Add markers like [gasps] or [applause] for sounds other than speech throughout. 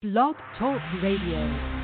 Blog Talk Radio.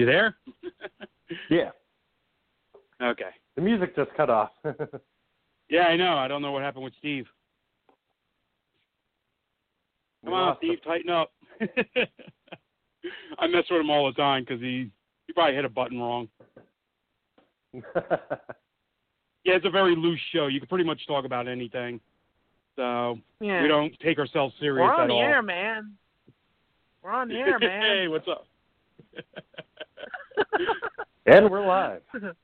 You there? [laughs] Yeah. Okay. The music just cut off. [laughs] Yeah, I know. I don't know what happened with Steve. Come on, lost Steve, tighten up. [laughs] I mess with him all the time because he he probably hit a button wrong. Yeah, it's a very loose show. You can pretty much talk about anything. So Yeah. we don't take ourselves serious We're on the all. air, man. We're on the air, man. hey, what's up? And we're live. [laughs]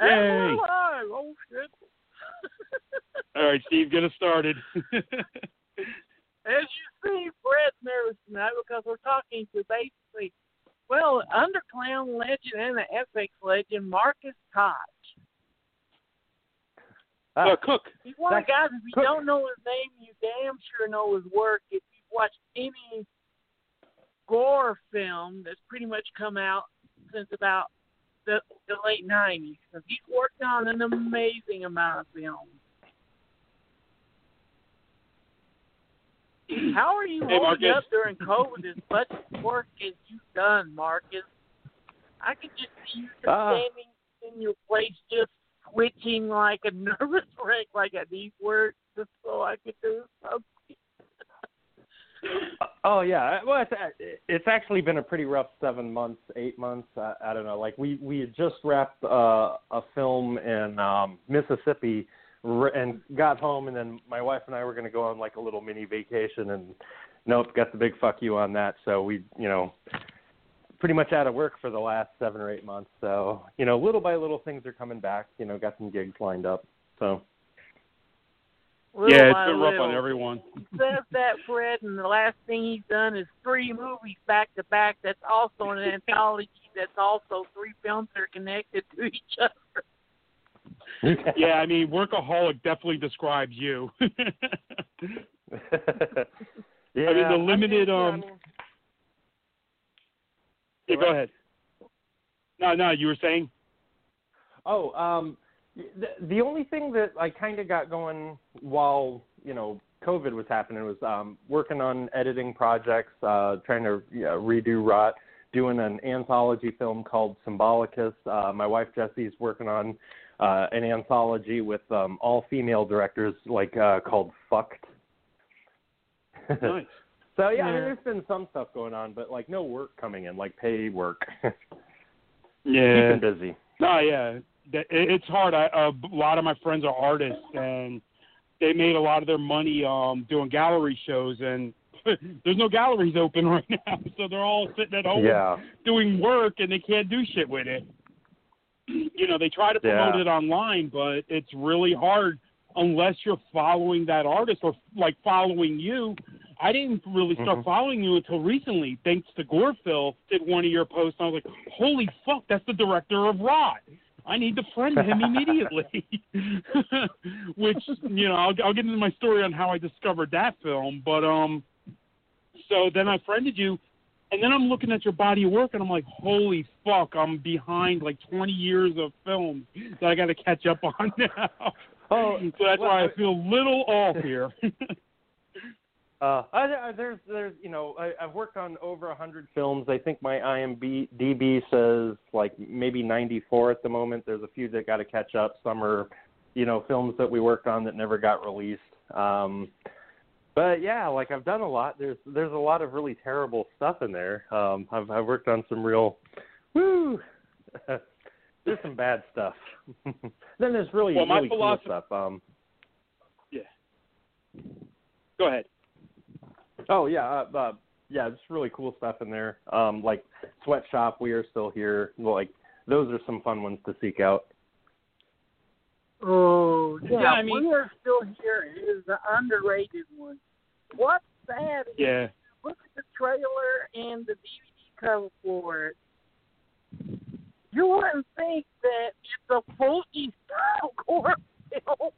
Hey, Yay. we're live. Oh shit. [laughs] all right, Steve, get us started. [laughs] As you see, Fred's nervous tonight because we're talking to basically, well, underclown legend and the FX legend, Marcus Koch. Ah, uh, Cook. He's one of the guys, if you Cook. don't know his name, you damn sure know his work. If you've watched any gore film that's pretty much come out since about the, the late 90s, because he's worked on an amazing amount of films. [clears throat] How are you Hey, holding Marcus. up during COVID as much work as you've done, Marcus? I could just see you just Ah. standing in your place, just twitching like a [laughs] nervous wreck, like I need work just so I could do something. [laughs] Oh yeah, well, it's, it's actually been a pretty rough seven months, eight months. I, I don't know. Like we we had just wrapped uh, a film in um, Mississippi and got home, and then my wife and I were going to go on like a little mini vacation, and nope, got the big fuck you on that. So we, you know, pretty much out of work for the last seven or eight months. So you know, little by little, things are coming back. You know, got some gigs lined up. So Little yeah, it's by been rough on everyone. He says that, Fred, and the last thing he's done is three movies back to back. That's also an anthology. That's also three films that are connected to each other. [laughs] yeah, I mean, workaholic definitely describes you. [laughs] yeah, I mean, the limited, yeah, um, yeah, go ahead. No, no, you were saying? Oh, um, the, the only thing that I kind of got going while you know COVID was happening was um, working on editing projects, uh, trying to you know, redo Rot, doing an anthology film called Symbolicus. Uh, my wife Jessie's working on uh, an anthology with um, all female directors, like uh, called Fucked. Nice. [laughs] so yeah, I mean, there's been some stuff going on, but like no work coming in, like pay work. [laughs] Yeah. Keeping busy. No, yeah, it's hard. I, a lot of my friends are artists, and they made a lot of their money um doing gallery shows, and [laughs] there's no galleries open [laughs] right now, so they're all sitting at home Yeah. doing work, and they can't do shit with it. [clears throat] You know, they try to promote Yeah. it online, but it's really hard unless you're following that artist or like following you. I didn't really start Mhm. following you until recently, thanks to Gorefil did one of your posts. And I was like, holy fuck, that's the director of Rot. I need to friend him immediately. [laughs] Which you know, I'll, I'll get into my story on how I discovered that film. But um, so then I friended you, and then I'm looking at your body of work, and I'm like, holy fuck, I'm behind like 20 years of films that I got to catch up on now. Oh, [laughs] so that's well, why I I- feel a little off here. [laughs] Uh, I, I, there's, there's, you know, I, I've worked on over a hundred films. I think my IMDb says like maybe 94 at the moment. There's a few that got to catch up. Some are, you know, films that we worked on that never got released. Um, but yeah, like I've done a lot. There's, there's a lot of really terrible stuff in there. Um, I've, I've worked on some real, woo. there's [laughs] some bad stuff. [laughs] then there's really, Well, really cool stuff. Um, yeah. Go ahead. Oh yeah, uh, uh, yeah, just really cool stuff in there. Um, like Sweatshop, we are still here. Like those are some fun ones to seek out. Oh, yeah, Yeah, I mean- we are still here. It is the underrated one. What's sad is Yeah. look at the trailer and the DVD cover for it. You wouldn't think that it's a fully style gore film.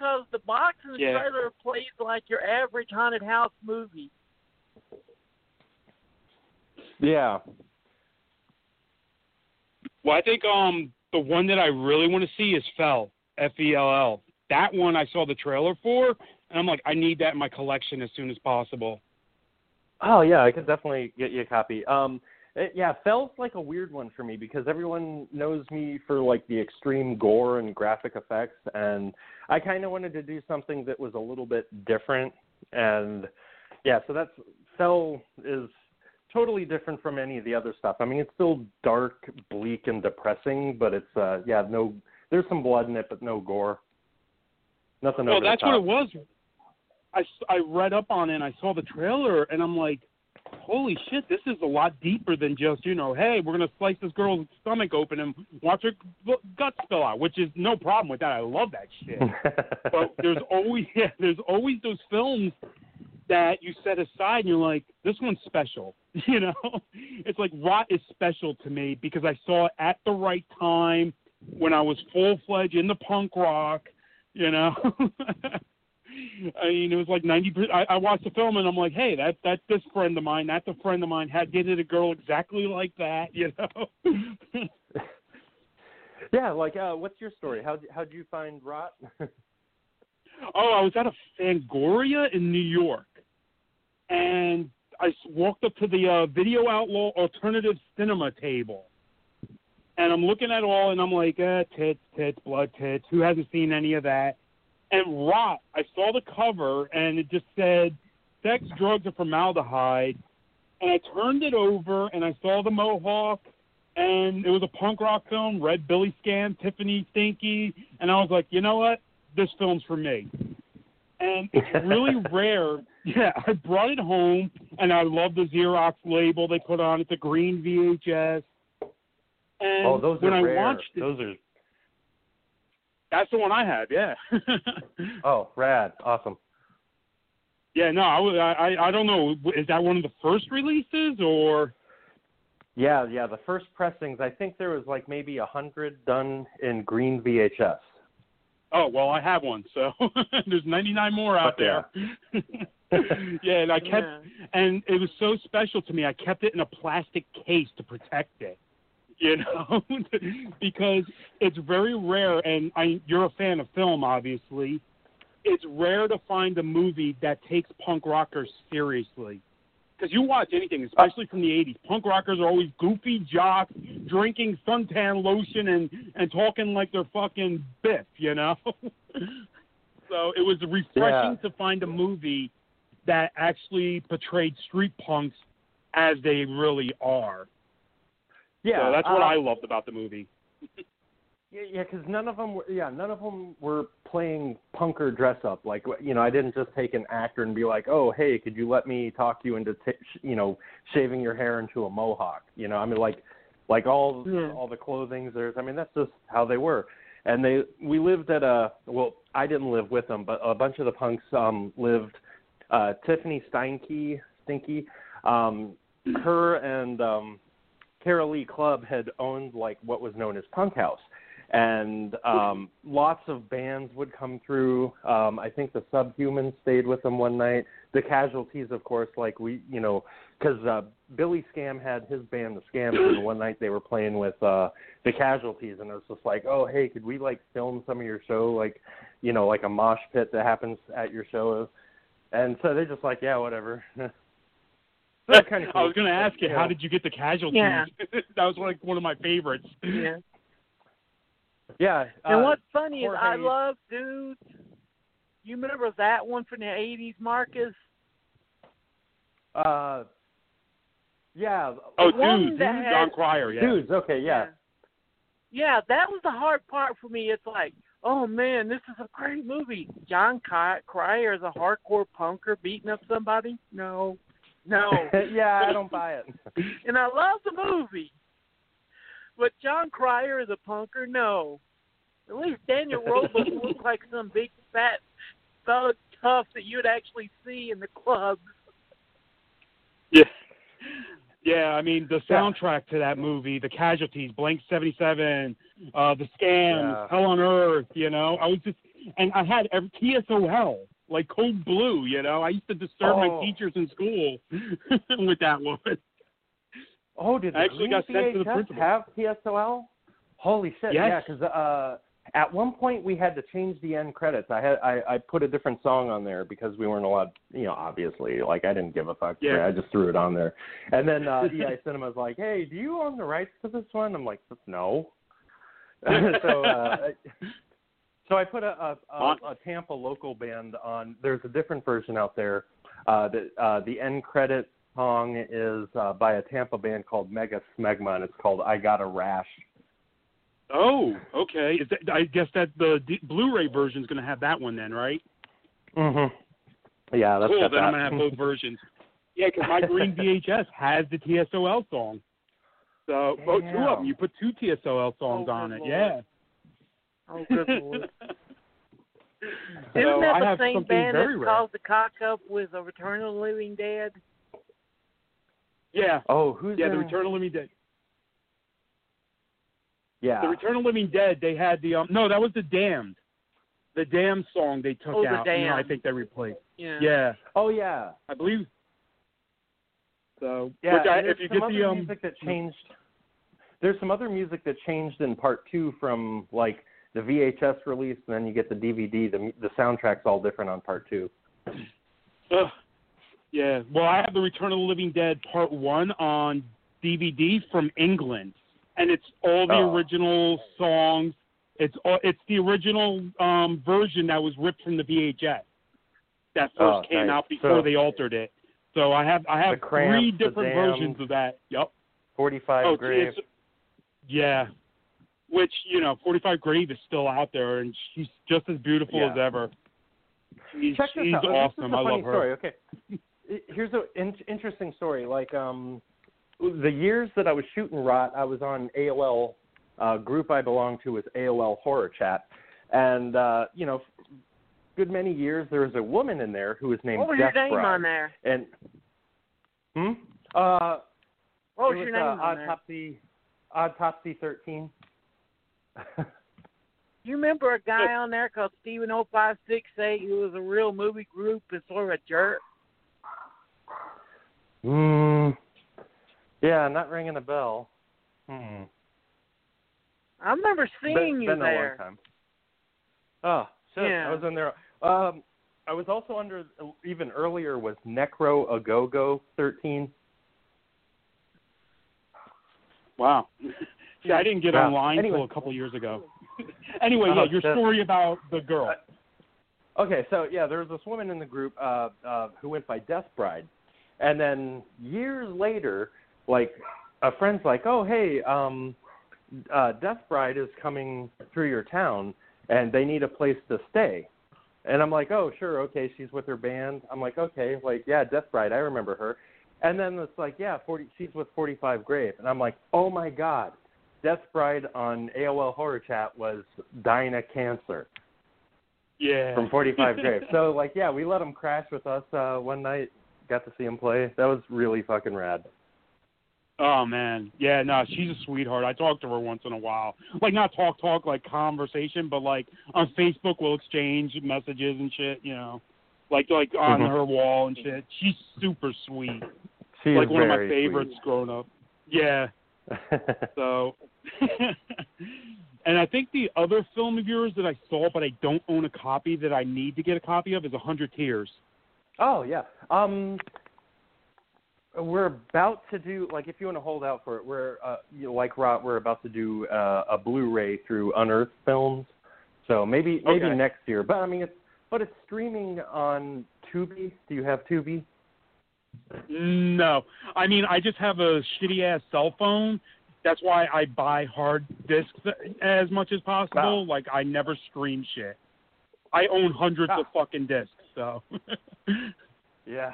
Because the box in the Yeah. trailer plays like your average haunted house movie. Yeah. Well, I think um the one that I really want to see is Fell, F E L L. That one I saw the trailer for, and I'm like, I need that in my collection as soon as possible. Oh yeah, I can definitely get you a copy. Um, it, yeah, Fell's like a weird one for me because everyone knows me for like the extreme gore and graphic effects, and I kind of wanted to do something that was a little bit different. And yeah, so that's Fell is totally different from any of the other stuff. I mean, it's still dark, bleak, and depressing, but it's uh, yeah, no, there's some blood in it, but no gore. Nothing over that's what it was. I I read up on it and I saw the trailer and I'm like, holy shit, this is a lot deeper than just, you know, hey, we're going to slice this girl's stomach open and watch her guts spill out, which is no problem with that. I love that shit. [laughs] but there's always [laughs] yeah, there's always those films that you set aside and you're like, this one's special. [laughs] You know, it's like Rot is special to me because I saw it at the right time when I was full fledged in the punk rock. You know, I mean, it was like ninety. I, I watched the film and I'm like, hey, that that's this friend of mine. That's a friend of mine. Had dated a girl exactly like that. [laughs] You know. [laughs] yeah, like uh, what's your story? How how'd you find Rot? [laughs] Oh, I was at a Fangoria in New York, and I walked up to the uh, Video Outlaw Alternative Cinema table, and I'm looking at all, and I'm like, eh, tits, tits, blood, tits. Who hasn't seen any of that? And Rot, I saw the cover, and it just said, "Sex, drugs, and formaldehyde." And I turned it over, and I saw the mohawk, and it was a punk rock film. Red Billy Scam, Tiffany Stinky, and I was like, you know what? This film's for me. And it's really [laughs] rare. Yeah, I brought it home, and I love the Xerox label they put on it, the green VHS. And oh, those when are I rare. watched it, Those are that's the one I have. Yeah. [laughs] oh, rad, awesome. yeah. No, I, I I I don't know. Is that one of the first releases or? Yeah, yeah. The first pressings, I think there was like maybe a hundred done in green VHS. Oh well, I have one, so [laughs] there's 99 more out Yeah. there. [laughs] yeah, and I kept, Yeah. and it was so special to me. I kept it in a plastic case to protect it, [laughs] you know, [laughs] because it's very rare. And I, you're a fan of film, obviously. It's rare to find a movie that takes punk rockers seriously. Because you watch anything, especially from the '80s, punk rockers are always goofy jocks, drinking suntan lotion and and talking like they're fucking Biff, you know. [laughs] so it was refreshing to find a movie that actually portrayed street punks as they really are. Yeah, so that's what uh, I loved about the movie. [laughs] Yeah, yeah, because none of them were. Yeah, none of them were playing punker dress up. Like, you know, I didn't just take an actor and be like, "Oh, hey, could you let me talk you into, t- sh- you know, shaving your hair into a mohawk?" You know, I mean, like, like all Yeah. all the clothing. There's, I mean, that's just how they were. And they, we lived at a. Well, I didn't live with them, but a bunch of the punks um lived. Uh, Tiffany Steinke, Stinky, um, her and um, Carol Lee Club had owned like what was known as Punk House, and um, lots of bands would come through. Um, I think the Subhumans stayed with them one night. The Casualties, of course, like we, you know, because uh, Billy Scam had his band, the Scams, and one night they were playing with uh, the Casualties, and it was just like, oh, hey, could we like film some of your show, like, you know, like a mosh pit that happens at your show? And so they're just like, yeah, whatever. [laughs] They're kind of I was going to ask you, you how did you get the casualties? Yeah. [laughs] that was like one of my favorites. Yeah. Yeah. And uh, what's funny is I love dudes. You remember that one from the eighties, Marcus? Uh, yeah. Oh, dudes, that had- Jon Cryer, yeah. Dudes. Okay. Yeah. Yeah, that was the hard part for me. It's like, "Oh man, this is a great movie." Jon Ky- Cryer is a hardcore punker beating up somebody? No, no. [laughs] yeah, I don't [laughs] buy it. and I love the movie, but Jon Cryer is a punker? No. At least Daniel Roebuck [laughs] looks like some big fat thug tough that you'd actually see in the clubs. Yeah. Yeah, I mean the Yeah. soundtrack to that movie, The Casualties, Blank Seventy Seven, uh, The Scams, Yeah. Hell on Earth. You know, I was just, and I had every, TSOL, like Code Blue. You know, I used to disturb Oh. my teachers in school [laughs] with that one. Oh, did I actually got sent to the principal. have TSOL? Holy shit! Yes. Yeah, because uh, at one point we had to change the end credits. I had I, I put a different song on there because we weren't allowed. You know, obviously, like I didn't give a fuck. Yeah. I just threw it on there. And then uh, EI Cinema's like, "Hey, do you own the rights to this one?" I'm like, "No." [laughs] so uh, [laughs] so I put a, a, a, a Tampa local band on. There's a different version out there. Uh, the uh, the end credit song is uh, by a Tampa band called Mega Smegma, and it's called "I Got a Rash." Oh, okay. Is that, I guess that the D- Blu-ray version is going to have that one then, right? Mhm. Yeah, that's cool. got Then that. I'm going to have both [laughs] versions. Yeah, because my green VHS has the TSOL song. So, well, two of them. You put two TSOL songs Oh, on it. lord. Yeah. Oh, good lord. [laughs] Isn't that I the same band very that rare. caused the cock up with a Return of the Living Dead? Yeah. Oh, who's Yeah, in? the Return of the Living Dead. Yeah. The Return of the Living Dead. They had the um. No, that was the Damned. The Damned song they took Oh, the out. You know, I think they replaced. Yeah. Yeah, Oh yeah. I believe. So, Yeah. which I, if you get the um, music that changed. There's some other music that changed in part two from like the VHS release, and then you get the DVD. The the soundtrack's all different on part two. Ugh. Yeah. Well, I have the Return of the Living Dead Part One on DVD from England, and it's all the Oh. original songs. It's all, it's the original um, version that was ripped from the VHS that first Oh, came nice. out before So- they altered it. So I have I have Cramps, three different versions of that. Yep. Forty-five oh, grave. it's- yeah. Which you know, Forty Five Grave is still out there, and she's just as beautiful Yeah. as ever. She's, Check this she's out. awesome. This is a I funny love her. story. Okay, [laughs] here's an in- interesting story. Like um, the years that I was shooting Rot, I was on AOL. Uh, group I belonged to was AOL Horror Chat, and uh, you know, good many years there was a woman in there who was named What was Death your name Bride. on there? And hmm, uh, What was it your name uh, on there? Autopsy, Autopsy thirteen. [laughs] You remember a guy on there called Steven 0568 who was a real movie group and sort of a jerk? Hmm. Yeah, not ringing a bell. Hmm. I remember seeing been, you been there. a long time. Oh, shit. Yeah. I was in there. Um, I was also under even earlier was Necro Agogo thirteen. Wow. See, I didn't get Wow. online Anyway. until a couple years ago. [laughs] anyway, Oh, yeah, your shit. story about the girl. Okay, so yeah, there was this woman in the group uh, uh, who went by Death Bride, and then years later, like a friend's like, "Oh, hey, um, uh, Death Bride is coming through your town, and they need a place to stay." And I'm like, "Oh, sure, okay." She's with her band. I'm like, "Okay, like yeah, Death Bride, I remember her." And then it's like, "Yeah, 40, she's with 45 Grave," and I'm like, "Oh my God." Death Bride on AOL Horror Chat was Dinah Cancer Yeah. from 45 [laughs] Grave. So like, yeah, we let him crash with us uh, one night. Got to see him play. That was really fucking rad. Oh man, yeah, no, she's a sweetheart. I talk to her once in a while, like not talk, talk, like conversation, but like on Facebook we'll exchange messages and shit, you know, like like on Mhm. her wall and shit. She's super sweet, She's like one of my favorites growing up. Yeah, sweet. So. [laughs] [laughs] and I think the other film of yours that I saw, but I don't own a copy that I need to get a copy of, is A Hundred Tears. oh yeah. Um, we're about to do like if you want to hold out for it, we're uh, you know, like Rot, we're about to do uh, a Blu-ray through Unearthed Films. So maybe maybe Okay. next year. But I mean, it's but it's streaming on Tubi. Do you have Tubi? No, I mean I just have a shitty ass cell phone, That's why I buy hard discs as much as possible. Wow. Like I never stream shit. I own hundreds Ah. of fucking discs, so. [laughs] yeah.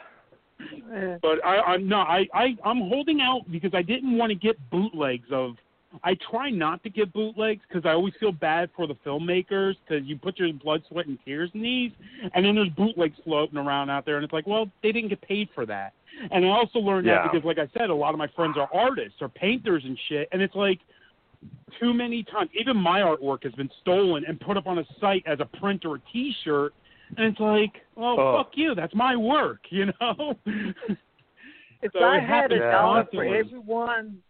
But I, I'm no, I, I, I'm holding out because I didn't want to get bootlegs of. I try not to get bootlegs because I always feel bad for the filmmakers because you put your blood, sweat, and tears in these, and then there's bootlegs floating around out there, and it's like, well, they didn't get paid for that. And I also learned Yeah. that because, like I said, a lot of my friends are artists or painters and shit, and it's like too many times. Even my artwork has been stolen and put up on a site as a print or a T-shirt, and it's like, well, Oh. fuck you. That's my work, [laughs] you know. If So I had a happens dollar for everyone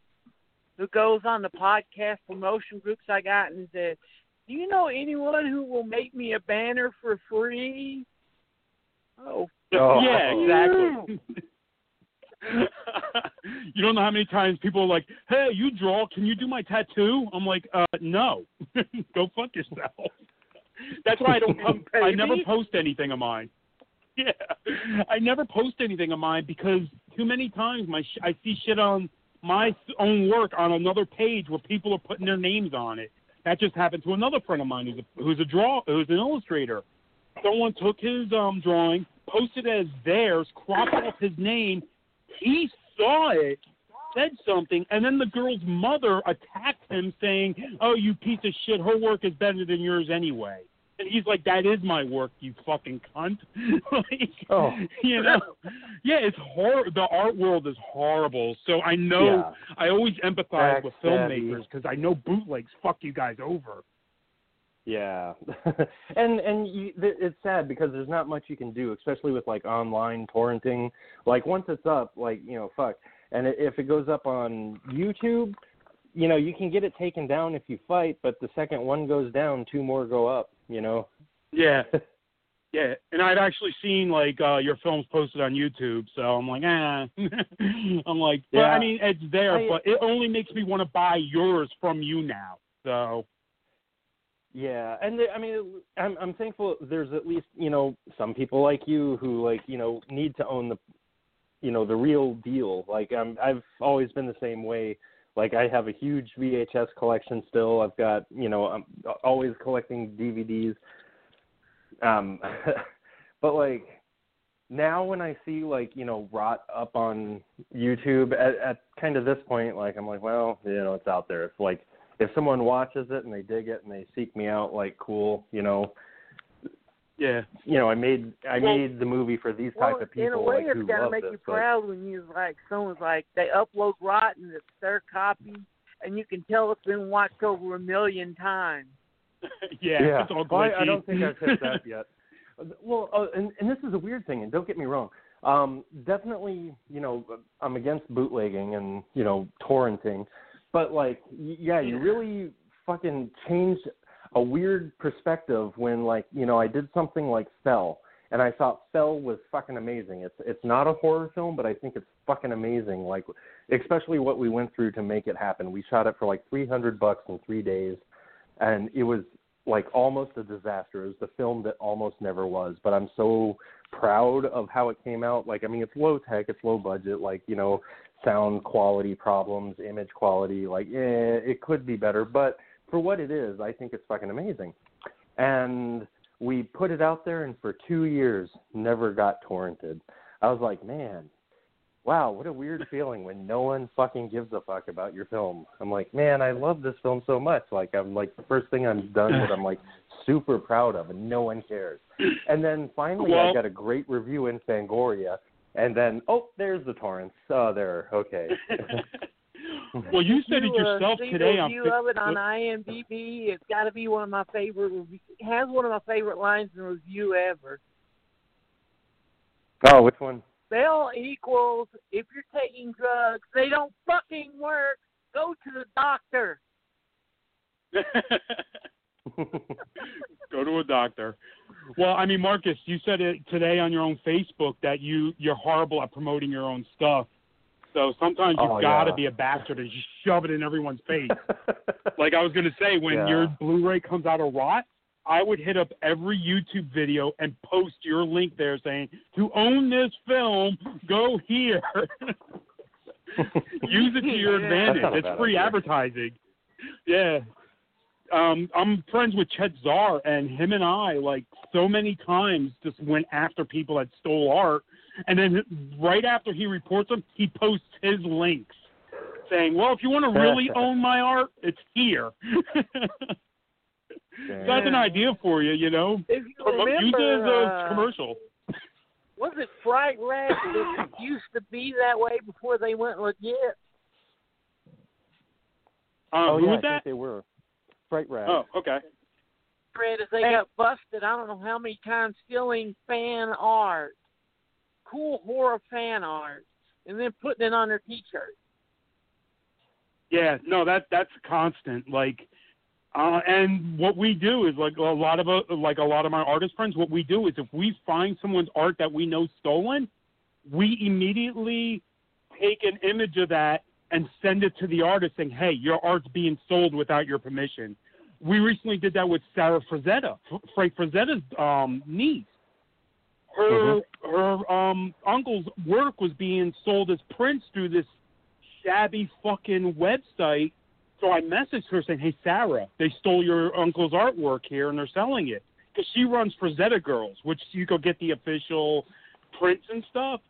who goes on the podcast promotion groups I got and said, "Do you know anyone who will make me a banner for free?" Oh, Oh. [laughs] yeah, [laughs] exactly. [laughs] you don't know how many times people are like, "Hey, you draw? Can you do my tattoo?" I'm like, "Uh, no. Go fuck yourself." That's why I don't. Come, I never post anything of mine. Yeah, I never post anything of mine because too many times my sh- I see shit on my own work on another page where people are putting their names on it. That just happened to another friend of mine who's a, who's a draw who's an illustrator. Someone took his um drawing, posted it as theirs, cropped off his name. He saw it, said something, and then the girl's mother attacked him, saying, "Oh, you piece of shit! Her work is better than yours anyway." And he's like, "That is my work, you fucking cunt!" [laughs] like, Oh. you know, yeah, it's hor. The art world is horrible. So I know Yeah. I always empathize with filmmakers because I know bootlegs fuck you guys over. Yeah, [laughs] and and you, th- it's sad because there's not much you can do, especially with like online torrenting. Like once it's up, like you know, fuck. And if it goes up on YouTube, you know, you can get it taken down if you fight, but the second one goes down, two more go up. You know. Yeah. [laughs] Yeah, and I've actually seen like uh your films posted on YouTube, so I'm like, ah. [laughs] I'm like, but Yeah. I mean, it's there, I- but it only makes me want to buy yours from you now. So Yeah, and the- I mean, I'm I'm thankful there's at least you know some people like you who like you know need to own the, you know, the real deal. Like I'm I've always been the same way. Like I have a huge VHS collection still. I've got you know I'm always collecting DVDs. Um, [laughs] but like now when I see like you know rot up on YouTube at, at kind of this point, like I'm like, well, you know, it's out there. If like if someone watches it and they dig it and they seek me out, like cool, you know, yeah, you know, I made I Well- made the movie for these well, type of people in a way, like, it's who gotta make this. you but- proud when you like someone's like they upload Rotten, it's their copy, and you can tell it's been watched over a million times. [laughs] yeah, yeah, it's all Well, I, I don't think I've hit that [laughs] yet. Well, uh, and and this is a weird thing, and don't get me wrong. Um, definitely, you know, I'm against bootlegging and you know torrenting, but like, yeah, you really fucking changed a weird perspective when like you know I did something like Fell, and I thought Fell was fucking amazing. It's it's not a horror film, but I think it's fucking amazing. Like, especially what we went through to make it happen. We shot it for like 300 bucks in three days, and it was like almost a disaster. It was the film that almost never was, but I'm so proud of how it came out. Like, I mean, it's low tech, it's low budget, like, you know, sound quality problems, image quality, like, yeah, it could be better, but for what it is, I think it's fucking amazing. And we put it out there, and for two years, never got torrented. I was like, man, wow, what a weird [laughs] feeling when no one fucking gives a fuck about your film. I'm like, man, I love this film so much. Like, I'm like, the first thing I'm done with, I'm like super proud of, and no one cares. And then finally, I got a great review in Fangoria, and then, oh, there's the torrents. Oh, there, okay. [laughs] well, you said it You, uh, yourself see today the on review of it on Facebook. IMDb. It's got to be one of my favorite. It has one of my favorite lines in a review ever. oh, which one? Fell equals if you're taking drugs, they don't fucking work. Go to the doctor. [laughs] Go to a doctor. Well, I mean, Marcus, you said it today on your own Facebook that you you're horrible at promoting your own stuff. So sometimes you've Oh, got to yeah. be a bastard and just shove it in everyone's face. [laughs] like I was gonna say, when Yeah. your Blu-ray comes out of rot, I would hit up every YouTube video and post your link there saying, "To own this film, go here." [laughs] Use it to your advantage. That's not a It's free idea. advertising. Yeah. Um, I'm friends with Chet Zar, and him and I, like, so many times just went after people that stole art. And then right after he reports them, he posts his links saying, well, if you want to really own my art, it's here. so that's an idea for you, you know. If you Promote, use it as a uh, commercial. was it Fright Rag that [laughs] used to be that way before they went legit? Um, oh who yeah, was I that? think they were. Fright Rag. Oh, okay. Fred, as they got busted, I don't know how many times stealing fan art, cool horror fan art, and then putting it on their T-shirt. Yeah, no, that that's constant. Like, uh, and what we do is like a lot of uh, like a lot of my artist friends. What we do is if we find someone's art that we know stolen, we immediately take an image of that and send it to the artist saying, "Hey, your art's being sold without your permission." We recently did that with Sarah Frazetta, Frank Frazetta's um, niece. Her her um, uncle's work was being sold as prints through this shabby fucking website. So I messaged her saying, "Hey Sarah, they stole your uncle's artwork here and they're selling it." Because she runs Frazetta Girls, which you go get the official prints and stuff.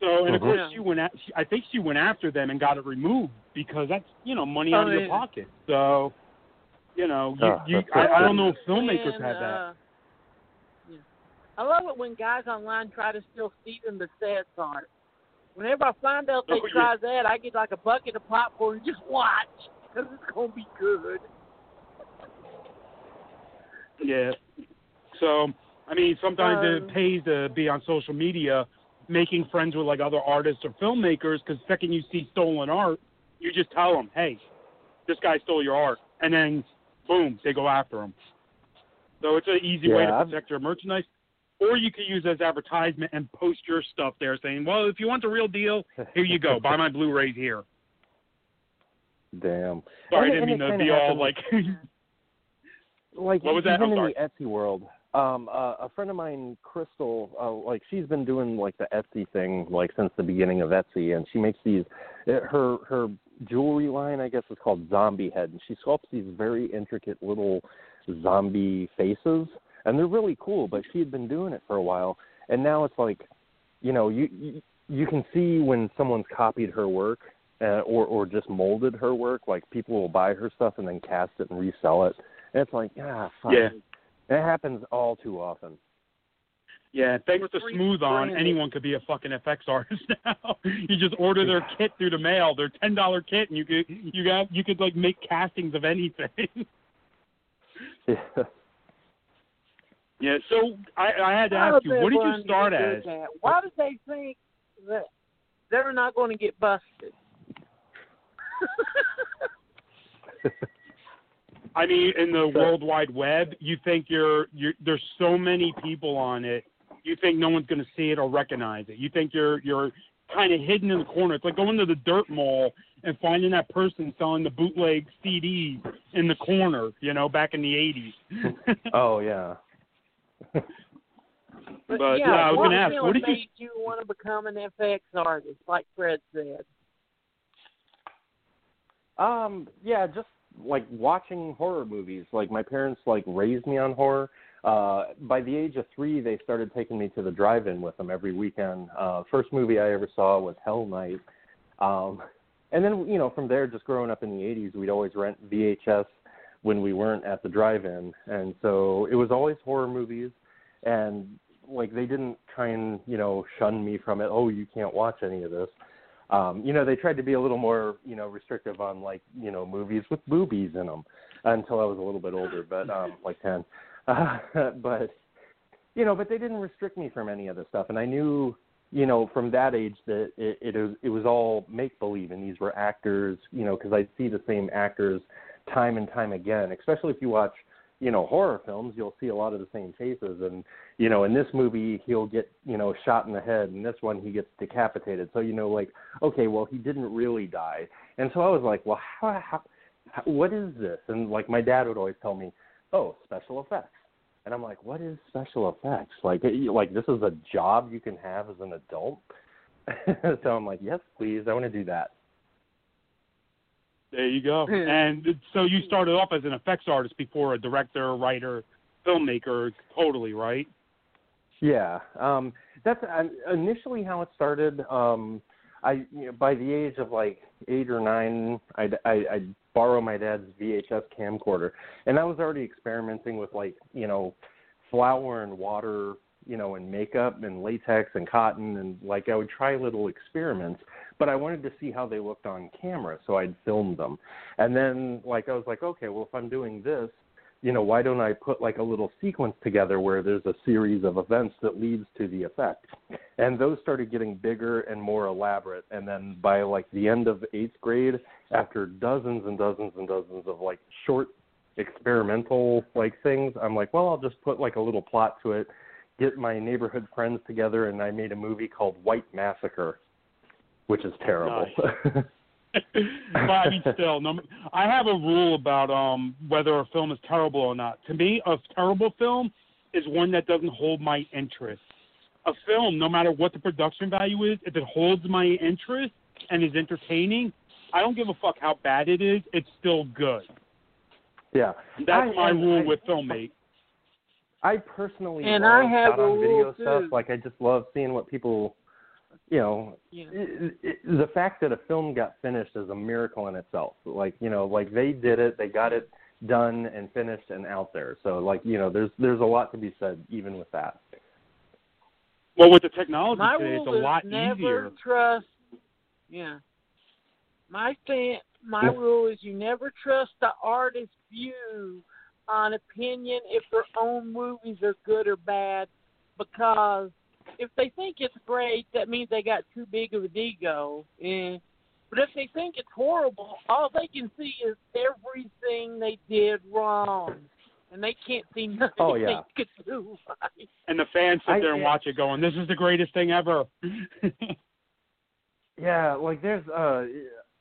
So and of Mhm. course she went. At, I think she went after them and got it removed because that's you know money Oh, out of your pocket. So you know you, Oh, you I, I don't know if filmmakers And, have that. uh, yeah. I love it when guys online try to steal Stephen Bassett's art. Whenever I find out they Oh, yeah. try that, I get like a bucket of popcorn and just watch because it's gonna be good. Yeah. So, I mean, sometimes Um, it pays to be on social media, making friends with like other artists or filmmakers. Because second you see stolen art, you just tell them, "Hey, this guy stole your art," and then boom, they go after him. So it's an easy way to Yeah, I've- protect your merchandise. Or you could use it as advertisement and post your stuff there, saying, "Well, if you want the real deal, here you go. [laughs] Buy my Blu-rays here." Damn. Sorry, I didn't mean and to be all like. [laughs] like What was that? even in the Etsy world, um, uh, a friend of mine, Crystal, uh, like she's been doing like the Etsy thing like since the beginning of Etsy, and she makes these. uh, Her her jewelry line, I guess, is called Zombie Head, and she sculpts these very intricate little zombie faces, and they're really cool. But she had been doing it for a while, and now it's like, you know, you you, you can see when someone's copied her work. Uh, or or just molded her work, like people will buy her stuff and then cast it and resell it. And it's like, ah, fuck. Yeah. It happens all too often. Yeah, thanks to Free Smooth On, anyone could be a fucking FX artist [laughs] now. you just order their kit through the mail, their ten dollar kit, and you could you got you could like make castings of anything. [laughs] Yeah. Yeah, so I, I had to ask you, what did you start do as? that? Why did they think that they're not going to get busted? [laughs] I mean, in the World Wide Web, you think you're you're there's so many people on it, you think no one's going to see it or recognize it. You think you're you're kind of hidden in the corner. It's like going to the dirt mall and finding that person selling the bootleg CD in the corner, you know, back in the 80s. [laughs] oh [laughs] yeah. [laughs] But, But, yeah, yeah, I was what gonna ask, what did you- made you want to become an FX artist, like Fred said? Um, yeah, just like watching horror movies. Like my parents like raised me on horror. Uh, by the age of three, they started taking me to the drive-in with them every weekend. Uh, first movie I ever saw was Hell Night. Um, and then you know from there, just growing up in the '80s, we'd always rent VHS when we weren't at the drive-in, and so it was always horror movies. And like they didn't try and you know shun me from it. Oh, you can't watch any of this um, you know, they tried to be a little more, you know, restrictive on like, you know, movies with boobies in them until I was a little bit older, but um, [laughs] like ten. Uh, [laughs] but you know, but they didn't restrict me from any of this stuff, and I knew, you know, from that age that it it was it was all make believe, and these were actors, you know, because I'd see the same actors time and time again, especially if you watch. You know, horror films, you'll see a lot of the same faces, and you know, in this movie, he'll get you know shot in the head, and this one he gets decapitated. So you know, like okay, well, he didn't really die. And so I was like, well, how, how, how, what is this? And like my dad would always tell me, oh, special effects. And I'm like, what is special effects? Like, it- like this is a job you can have as an adult. [laughs] so I'm like, yes, please, I want to do that. There you go. [laughs] and so you started off as an effects artist before a director, writer, filmmaker. Totally right. Yeah, um, that's uh, initially how it started. Um, I you know, by the age of like eight or nine, I'd, I, I'd borrow my dad's VHS camcorder, and I was already experimenting with like you know flour and water, you know, and makeup and latex and cotton, and like I would try little experiments. But I wanted to see how they looked on camera, so I'd filmed them. And then like I was like, okay, well if I'm doing this, you know, why don't I put like a little sequence together where there's a series of events that leads to the effect? And those started getting bigger and more elaborate. And then by like the end of eighth grade, after dozens and dozens and dozens of like short experimental like things, I'm like, well, I'll just put like a little plot to it, get my neighborhood friends together, and I made a movie called White Massacre, which is terrible. Nice. [laughs] but I mean, still, no, I have a rule about um whether a film is terrible or not. To me, a terrible film is one that doesn't hold my interest. A film, no matter what the production value is, if it holds my interest and is entertaining, I don't give a fuck how bad it is. It's still good. yeah, That's I- my and rule I- with filmmate. I personally And love I have shot on video rule, stuff. too. Like I just love seeing what people, you know, Yeah. it, it, the fact that a film got finished is a miracle in itself. Like you know, like they did it, they got it done and finished and out there. So like you know, there's there's a lot to be said even with that. Well, with the technology My today, it's a lot never easier. trust. Yeah. My stand, my Yeah. rule is you never trust the artist's view on opinion if their own movies are good or bad, because if they think it's great, that means they got too big of an ego. Eh. But if they think it's horrible, all they can see is everything they did wrong, and they can't see nothing Oh, yeah. they could do right. And the fans sit I- there and watch it, going, "This is the greatest thing ever." [laughs] Yeah, like there's uh,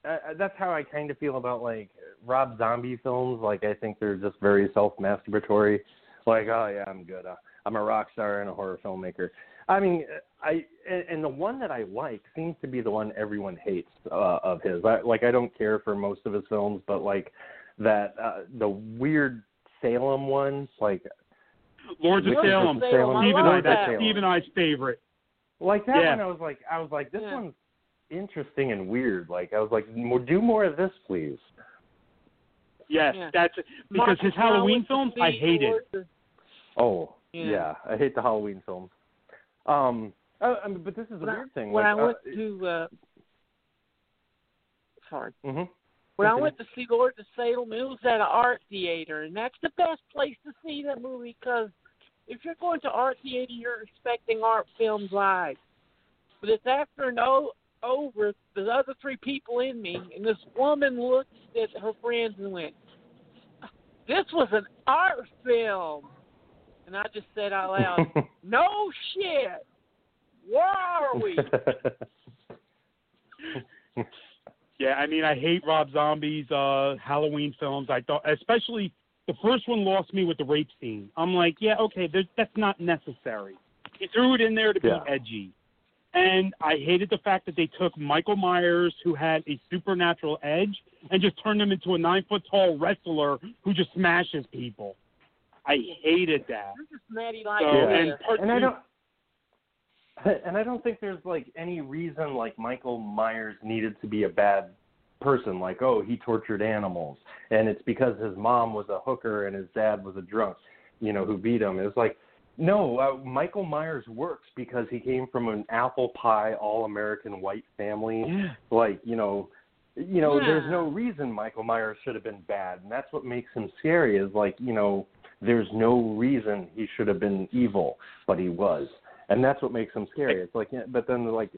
uh that's how I kind of feel about like Rob Zombie films. Like I think they're just very self-masturbatory. Like oh yeah, I'm good. Uh, I'm a rock star and a horror filmmaker. I mean, I and, and the one that I like seems to be the one everyone hates uh, of his. I, like I don't care for most of his films, but like that uh, the weird Salem ones, like Lords of Witches Salem, of Salem. I Steve and I, that's that. Steve and I's favorite. like that Yeah. one. I was like, I was like, this Yeah. one's interesting and weird. Like I was like, do more of this, please. Yes, Yeah. that's because Marcus, his Halloween films I hated. Lords Oh, Yeah. yeah. I hate the Halloween films. Um, uh, I mean, but this is When I- weird thing. when like, I went uh, to uh sorry. mhm. When I went to see Lord of Salem, it was at an art theater, and that's the best place to see that movie because if you're going to art theater, you're expecting art films live. But it's after and o- over, the other three people in me, and this woman looked at her friends and went, "This was an art film," and I just said out loud, [laughs] "No shit, where are we?" [laughs] Yeah, I mean, I hate Rob Zombie's uh, Halloween films. I thought, especially the first one, lost me with the rape scene. I'm like, yeah, okay, there's, that's not necessary. He threw it in there to be Yeah. edgy, and I hated the fact that they took Michael Myers, who had a supernatural edge, and just turned him into a nine foot tall wrestler who just smashes people. I hated that. You're just Maddie like So, Yeah. this. and part and I don't. [laughs] And I don't think there's like any reason like Michael Myers needed to be a bad person. Like, oh, he tortured animals, and it's because his mom was a hooker and his dad was a drunk, you know, who beat him. It's like, no, uh, Michael Myers works because he came from an apple pie, all-American white family. Yeah. Like, you know, you know, there's no reason Michael Myers should have been bad, and that's what makes him scary. Is like, you know, there's no reason he should have been evil, but he was, and that's what makes him scary. It's like, yeah, but then like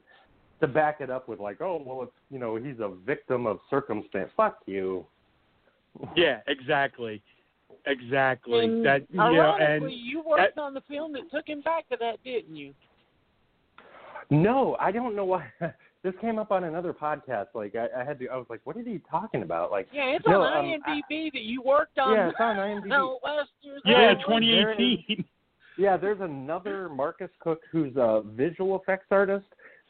to back it up with like, oh well, it's you know, he's a victim of circumstance. Fuck you. Yeah, exactly, exactly. And that yeah, ironically, and you worked on the film that took him back to that, didn't you? No, I don't know why. [laughs] this came up on another podcast. Like I, I had to. I was like, what is he talking about? Like, Yeah, it's No, on um, IMDb that you worked on. yeah, it's on IMDb. No, last year's yeah, Halloween. 2018. Yeah, there's another Marcus Koch who's a visual effects artist,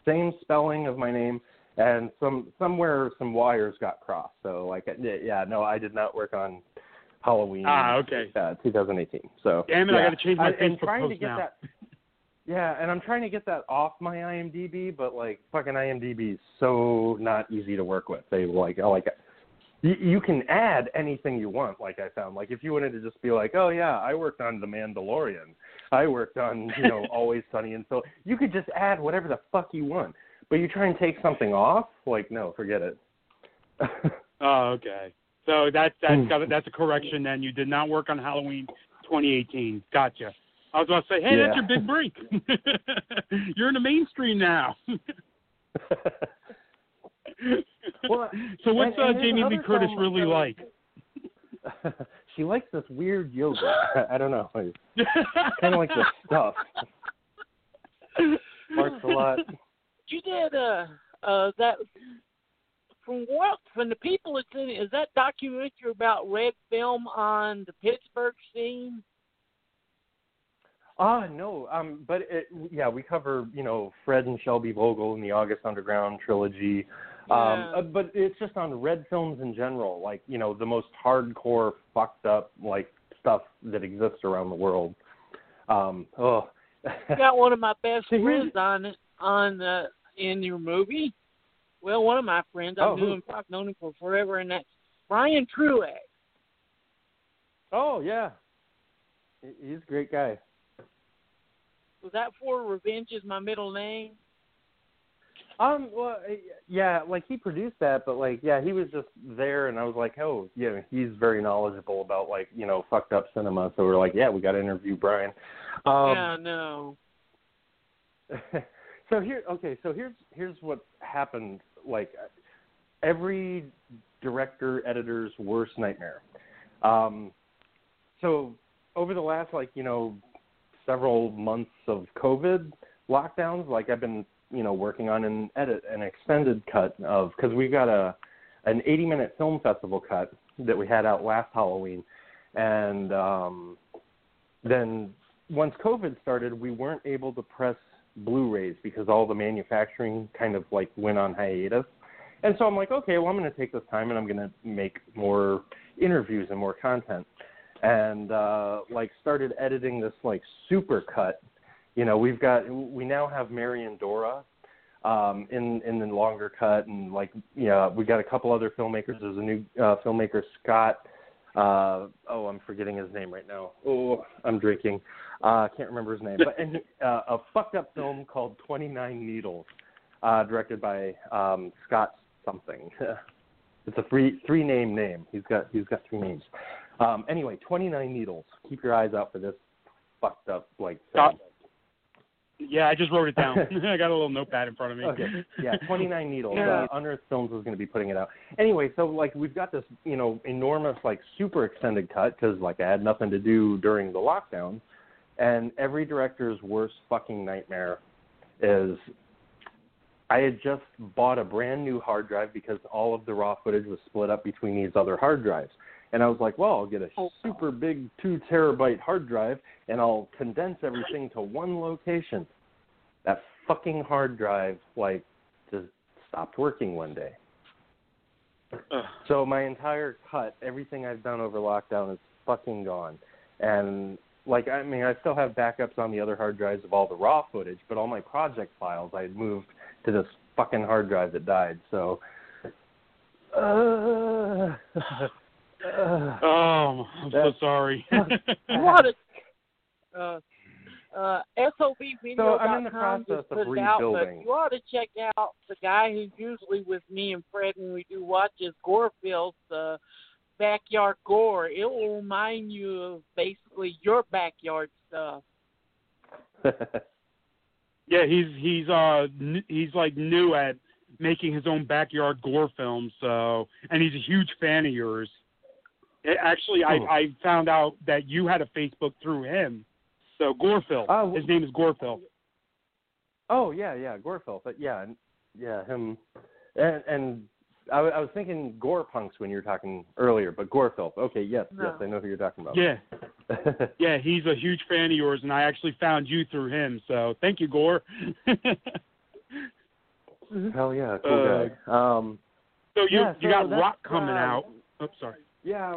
same spelling of my name, and some somewhere some wires got crossed. So like yeah, no, I did not work on Halloween. Ah, okay. Uh, 2018. So Damn it, yeah. I got to change my I, and Facebook trying post to get now. that. [laughs] Yeah, and I'm trying to get that off my IMDb, but like fucking IMDb is so not easy to work with. They like oh like you, you can add anything you want. Like I found, like if you wanted to just be like, oh yeah, I worked on The Mandalorian, I worked on you know [laughs] Always Sunny and so You could just add whatever the fuck you want. But you try and take something off, like no, forget it. [laughs] Oh, okay. So that's that's Hmm. got that's a correction. Then you did not work on Halloween 2018. Gotcha. I was about to say, hey, that's your big break. [laughs] You're in the mainstream now. [laughs] Well, so what's and- and uh, Jamie Lee Curtis really that- like? [laughs] she likes this weird yoga. I don't know. kind of like this stuff. Marks a lot. You did uh uh that from what from the people it's in is that documentary about red film on the Pittsburgh scene? Ah, no. Um, but it, yeah, we cover you know Fred and Shelby Vogel in the August Underground trilogy. Um, Yeah. uh, but it's just on red films in general, like you know the most hardcore, fucked up like stuff that exists around the world. Um, oh, got one of my best [laughs] friends on it on uh, in your movie. Well, one of my friends, I've Oh, known I've known him for forever, and that's Brian Truex. oh yeah, He- he's a great guy. Was that for Revenge is my middle name? Um, well, uh, yeah, like he produced that, but like, yeah, he was just there, and I was like, oh, yeah, he's very knowledgeable about like, you know, fucked up cinema. So we're like, yeah, we got to interview Brian. Um, yeah, no. [laughs] so here, okay, so here's here's what happened. Like every director editor's worst nightmare. Um, so over the last like you know several months of COVID lockdowns, like I've been you know working on an edit an extended cut of because we've got a an 80 minute film festival cut that we had out last Halloween, and um, then once COVID started, we weren't able to press Blu-rays because all the manufacturing kind of like went on hiatus. And so I'm like, okay, well, I'm going to take this time and I'm going to make more interviews and more content. And uh, like started editing this like super cut. You know, we've got we now have Marian Dora um, in in the longer cut, and like yeah, we got a couple other filmmakers. There's a new uh, filmmaker Scott. Uh, oh, I'm forgetting his name right now. Oh, I'm drinking. Uh, can't remember his name. But and uh, a fucked up film called 29 Needles, uh, directed by um, Scott something. [laughs] it's a three three name name. He's got he's got three names. Um, anyway, 29 Needles. Keep your eyes out for this fucked up like film. Yeah, I just wrote it down. [laughs] [laughs] I got a little notepad in front of me. Okay. Yeah, [laughs] 29 Needles. Yeah. Uh, Unearthed Films was going to be putting it out. Anyway, so like we've got this, you know, enormous like super extended cut because like I had nothing to do during the lockdown, and every director's worst fucking nightmare is I had just bought a brand new hard drive because all of the raw footage was split up between these other hard drives. And I was like, well, I'll get a Oh. super big two terabyte hard drive and I'll condense everything to one location. That fucking hard drive, like, just stopped working one day. So my entire cut, everything I've done over lockdown is fucking gone. And like I mean, I still have backups on the other hard drives of all the raw footage, but all my project files I had moved to this fucking hard drive that died. So uh, [sighs] [laughs] Oh, I'm so sorry. You ought to uh uh SOBvideo.com So I'm in the process of put it out, but rebuilding. you ought to check out the guy who's usually with me and Fred when we do watches Gorefields uh backyard gore. It will remind you of basically your backyard stuff. [laughs] yeah, he's he's uh n- he's like new at making his own backyard gore films. So, and he's a huge fan of yours. It, actually, I Oh. I found out that you had a Facebook through him. So Gorephil. Oh. His name is Gorephil. oh yeah, yeah, Gorefeld, but yeah, yeah, him, and and I, w- I was thinking Gore Punks when you were talking earlier, but Gorefeld. Okay, yes, yes, I know who you're talking about. Yeah, [laughs] yeah, he's a huge fan of yours, and I actually found you through him. So thank you, Gore. [laughs] Hell yeah, cool Uh, guy. Um, So you yeah, you so got that's, Rot coming uh, out. Oh, sorry. Yeah,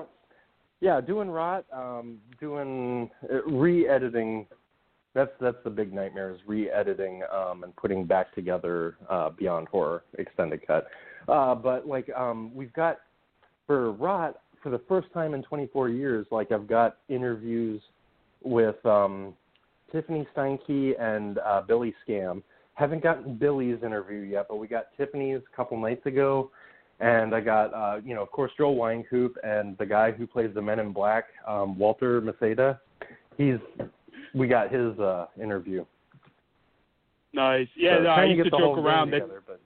yeah, doing rot, um, doing uh, re-editing. That's that's the big nightmare is re-editing um, and putting back together uh, Beyond Horror extended cut. Uh, but like um, we've got for rot for the first time in 24 years, like I've got interviews with um, Tiffany Steinke and uh, Billy Scam. Haven't gotten Billy's interview yet, but we got Tiffany's a couple nights ago and I got uh, you know, of course, Joel Wynkoop and the guy who plays the Men in Black, um, Walter Maceda. He's we got his uh, interview. Nice. Yeah, So no, I trying to used to joke around that. together, but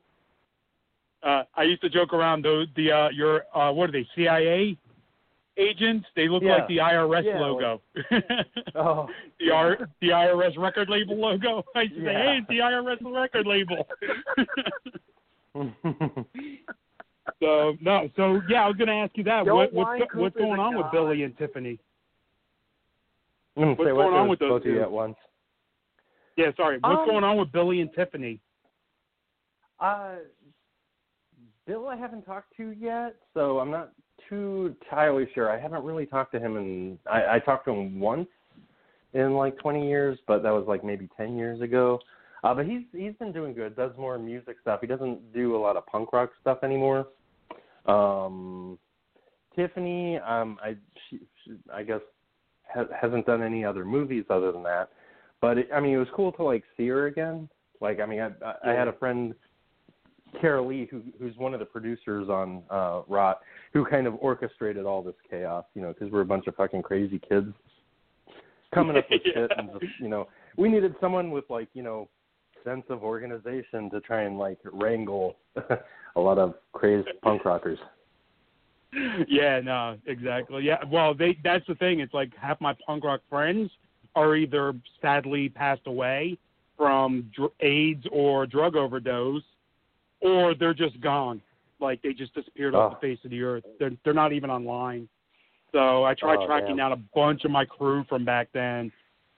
Uh, I used to joke around those the uh, your uh, what are they CIA agents? They look Yeah. like the IRS Yeah, logo. [laughs] oh, the R the IRS record label logo. [laughs] I used to say, hey, it's the IRS record label. [laughs] so no, so yeah, I was going to ask you that. Joel what what's Wynkoop what's going a on with. Billy and Tiffany? What's say what going on with those both of you two? at once? Yeah, sorry. What's Um, going on with Billy and Tiffany? Uh, Bill, I haven't talked to yet, so I'm not too entirely sure. I haven't really talked to him, and I, I talked to him once in like 20 years, but that was like maybe 10 years ago. Uh, but he's he's been doing good. Does more music stuff. He doesn't do a lot of punk rock stuff anymore. Um, Tiffany, um, I she, she, I guess ha- hasn't done any other movies other than that. But it, I mean, it was cool to like see her again. Like, I mean, I I, I had a friend, Carol Lee, who who's one of the producers on uh, Rot, who kind of orchestrated all this chaos. You know, because we're a bunch of fucking crazy kids coming up with Yeah. [laughs] shit, and just you know, we needed someone with like you know sense of organization to try and like wrangle [laughs] a lot of crazed punk rockers. [laughs] yeah, no, exactly. Yeah, well, they that's the thing. It's like half my punk rock friends are either sadly passed away from dr- AIDS or drug overdose, or they're just gone. Like they just disappeared off Oh. the face of the earth. They're they're not even online. So I tried Oh, tracking down a bunch of my crew from back then.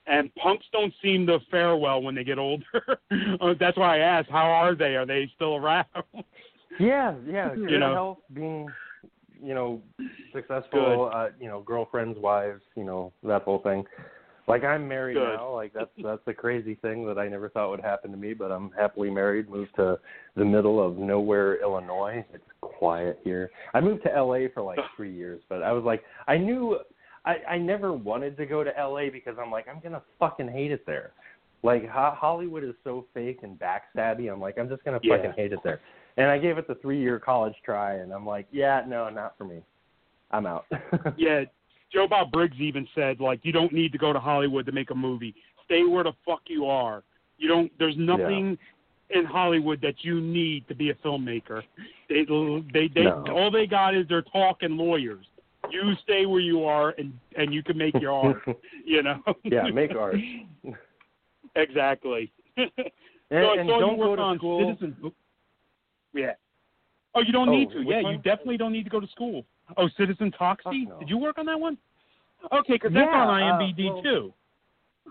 And punks don't seem to fare well when they get older. [laughs] Uh, That's why I asked, how are they? Are they still around? [laughs] Yeah, yeah. [laughs] You know. health, being, you know, successful. Uh, you know, girlfriends, wives. You know, that whole thing. Like I'm married Good. now. Like that's [laughs] that's a crazy thing that I never thought would happen to me. But I'm happily married. Moved to the middle of nowhere, Illinois. It's quiet here. I moved to LA for like three years, but I was like, I knew. I, I never wanted to go to LA because I'm like I'm gonna fucking hate it there. Like Ho- Hollywood is so fake and backstabby. I'm like I'm just gonna Yeah. fucking hate it there. And I gave it the three year college try, and I'm like, yeah, no, not for me. I'm out. [laughs] Yeah, Joe Bob Briggs even said like you don't need to go to Hollywood to make a movie. Stay where the fuck you are. You don't. There's nothing in Hollywood that you need to be a filmmaker. They they they No. all they got is their talk and lawyers. You stay where you are and and you can make your art. [laughs] You know. yeah, make art. [laughs] exactly. And, so I and don't you work go to on school. Citizen. Yeah. Oh, you don't Oh, need to. which Yeah, you definitely don't need to go to school. Oh, Citizen Toxie. No. Did you work on that one? Okay, because that's Yeah, on uh, IMDb well- too.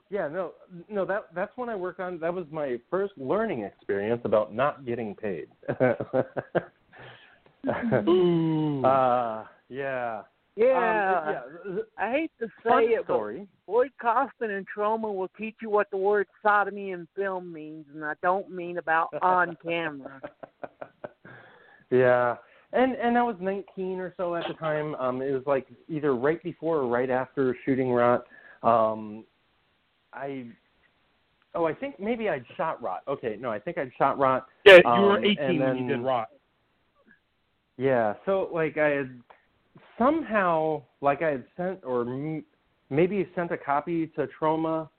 Yeah, no, no, that that's when I work on. That was my first learning experience about not getting paid. Ooh. [laughs] uh, yeah. Yeah, Um, yeah. I hate to Fun say it, but story. Lloyd Kaufman and Troma will teach you what the word sodomy in film means, and I don't mean about on camera. [laughs] yeah. And and I was 19 or so at the time. Um, it was like either right before or right after shooting Rot. Um, I oh I think maybe I'd shot Rot. Okay, no, I think I'd shot Rot. yeah, you were um, 18 and when you did Rot. Yeah, so like I had somehow like I had sent or m- maybe sent a copy to Troma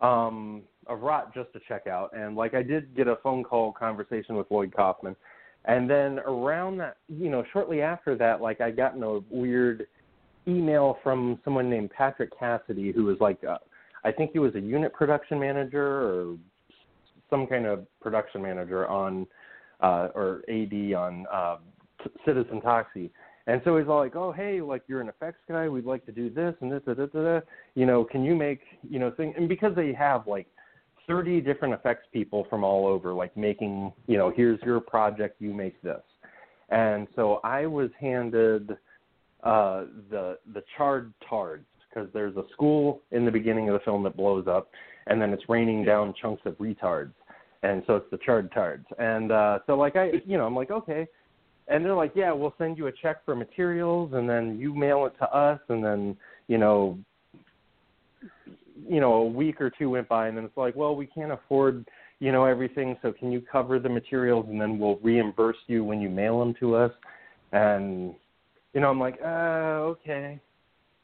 um of Rot just to check out and like I did get a phone call conversation with Lloyd Kaufman and then around that you know shortly after that like I gotten a weird email from someone named Patrick Cassidy who was like uh, I think he was a unit production manager or some kind of production manager on uh or AD on uh Citizen Toxie. And so he's all like, "Oh, hey, like you're an effects guy. We'd like to do this and this, da, da, da, da. You know, can you make, you know, thing?" And because they have like 30 different effects people from all over, like making, you know, here's your project, you make this. And so I was handed uh, the the charred tards because there's a school in the beginning of the film that blows up, and then it's raining down chunks of retards, and so it's the charred tards. And uh, so like I, you know, I'm like okay, and they're like, yeah, we'll send you a check for materials, and then you mail it to us, and then you know you know a week or two went by and then it's like well we can't afford you know everything so can you cover the materials and then we'll reimburse you when you mail them to us? And you know i'm like uh okay.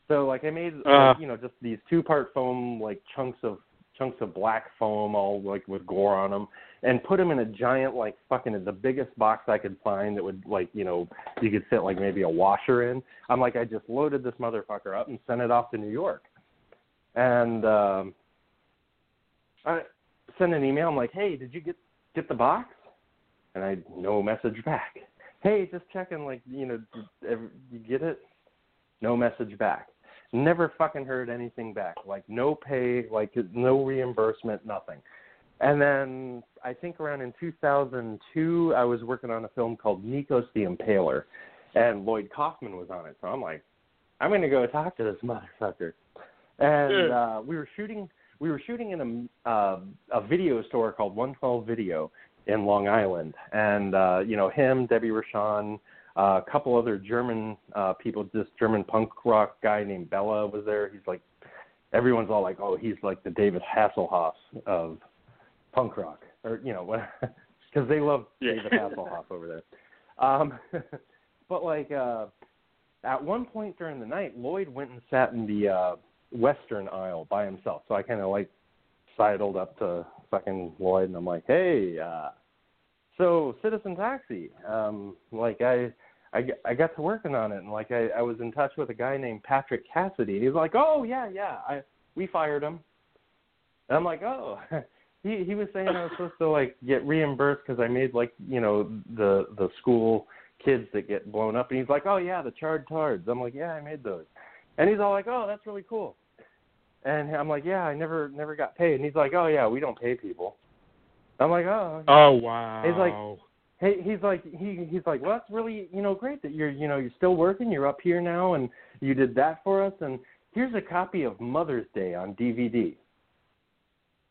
So like i made Uh. like, you know just these two part foam like chunks of chunks of black foam all like with gore on them and put them in a giant like fucking the biggest box i could find that would like you know you could fit like maybe a washer in. I'm like i just loaded this motherfucker up and sent it off to new york and um I sent an email. I'm like, "Hey, did you get get the box?" And I no message back. [laughs] Hey, just checking. Like, you know, you get it? No message back. Never fucking heard anything back. Like, no pay. Like, no reimbursement. Nothing. And then I think around in 2002, I was working on a film called Nikos the Impaler, and Lloyd Kaufman was on it. So I'm like, I'm gonna go talk to this motherfucker and uh, we were shooting we were shooting in a uh, a video store called 112 Video in Long Island, and uh, you know him, Debbie Rochon, uh, a couple other German uh, people, this German punk rock guy named Bella was there. He's like everyone's all like, oh, he's like the David Hasselhoff of punk rock, or you know, because [laughs] they love Yeah. David Hasselhoff over there. Um, [laughs] but like uh, at one point during the night, Lloyd went and sat in the uh, western aisle by himself. So I kind of like sidled up to fucking Lloyd, and I'm like, hey, uh, so Citizen Toxie, um, like I. I, I got to working on it, and like I, I was in touch with a guy named Patrick Cassidy, and he was like, "Oh yeah, yeah, I we fired him." And I'm like, "Oh, [laughs] he he was saying I was supposed to like get reimbursed because I made like you know the the school kids that get blown up, and he's like, "Oh yeah, the charred tards." I'm like, "Yeah, I made those," and he's all like, "Oh, that's really cool." And I'm like, "Yeah, I never never got paid," and he's like, "Oh yeah, we don't pay people." I'm like, "Oh." okay." Oh wow. He's like- Hey, he's like he he's like, well, that's really you know great that you're you know you're still working. You're up here now, and you did that for us. And here's a copy of Mother's Day on DVD.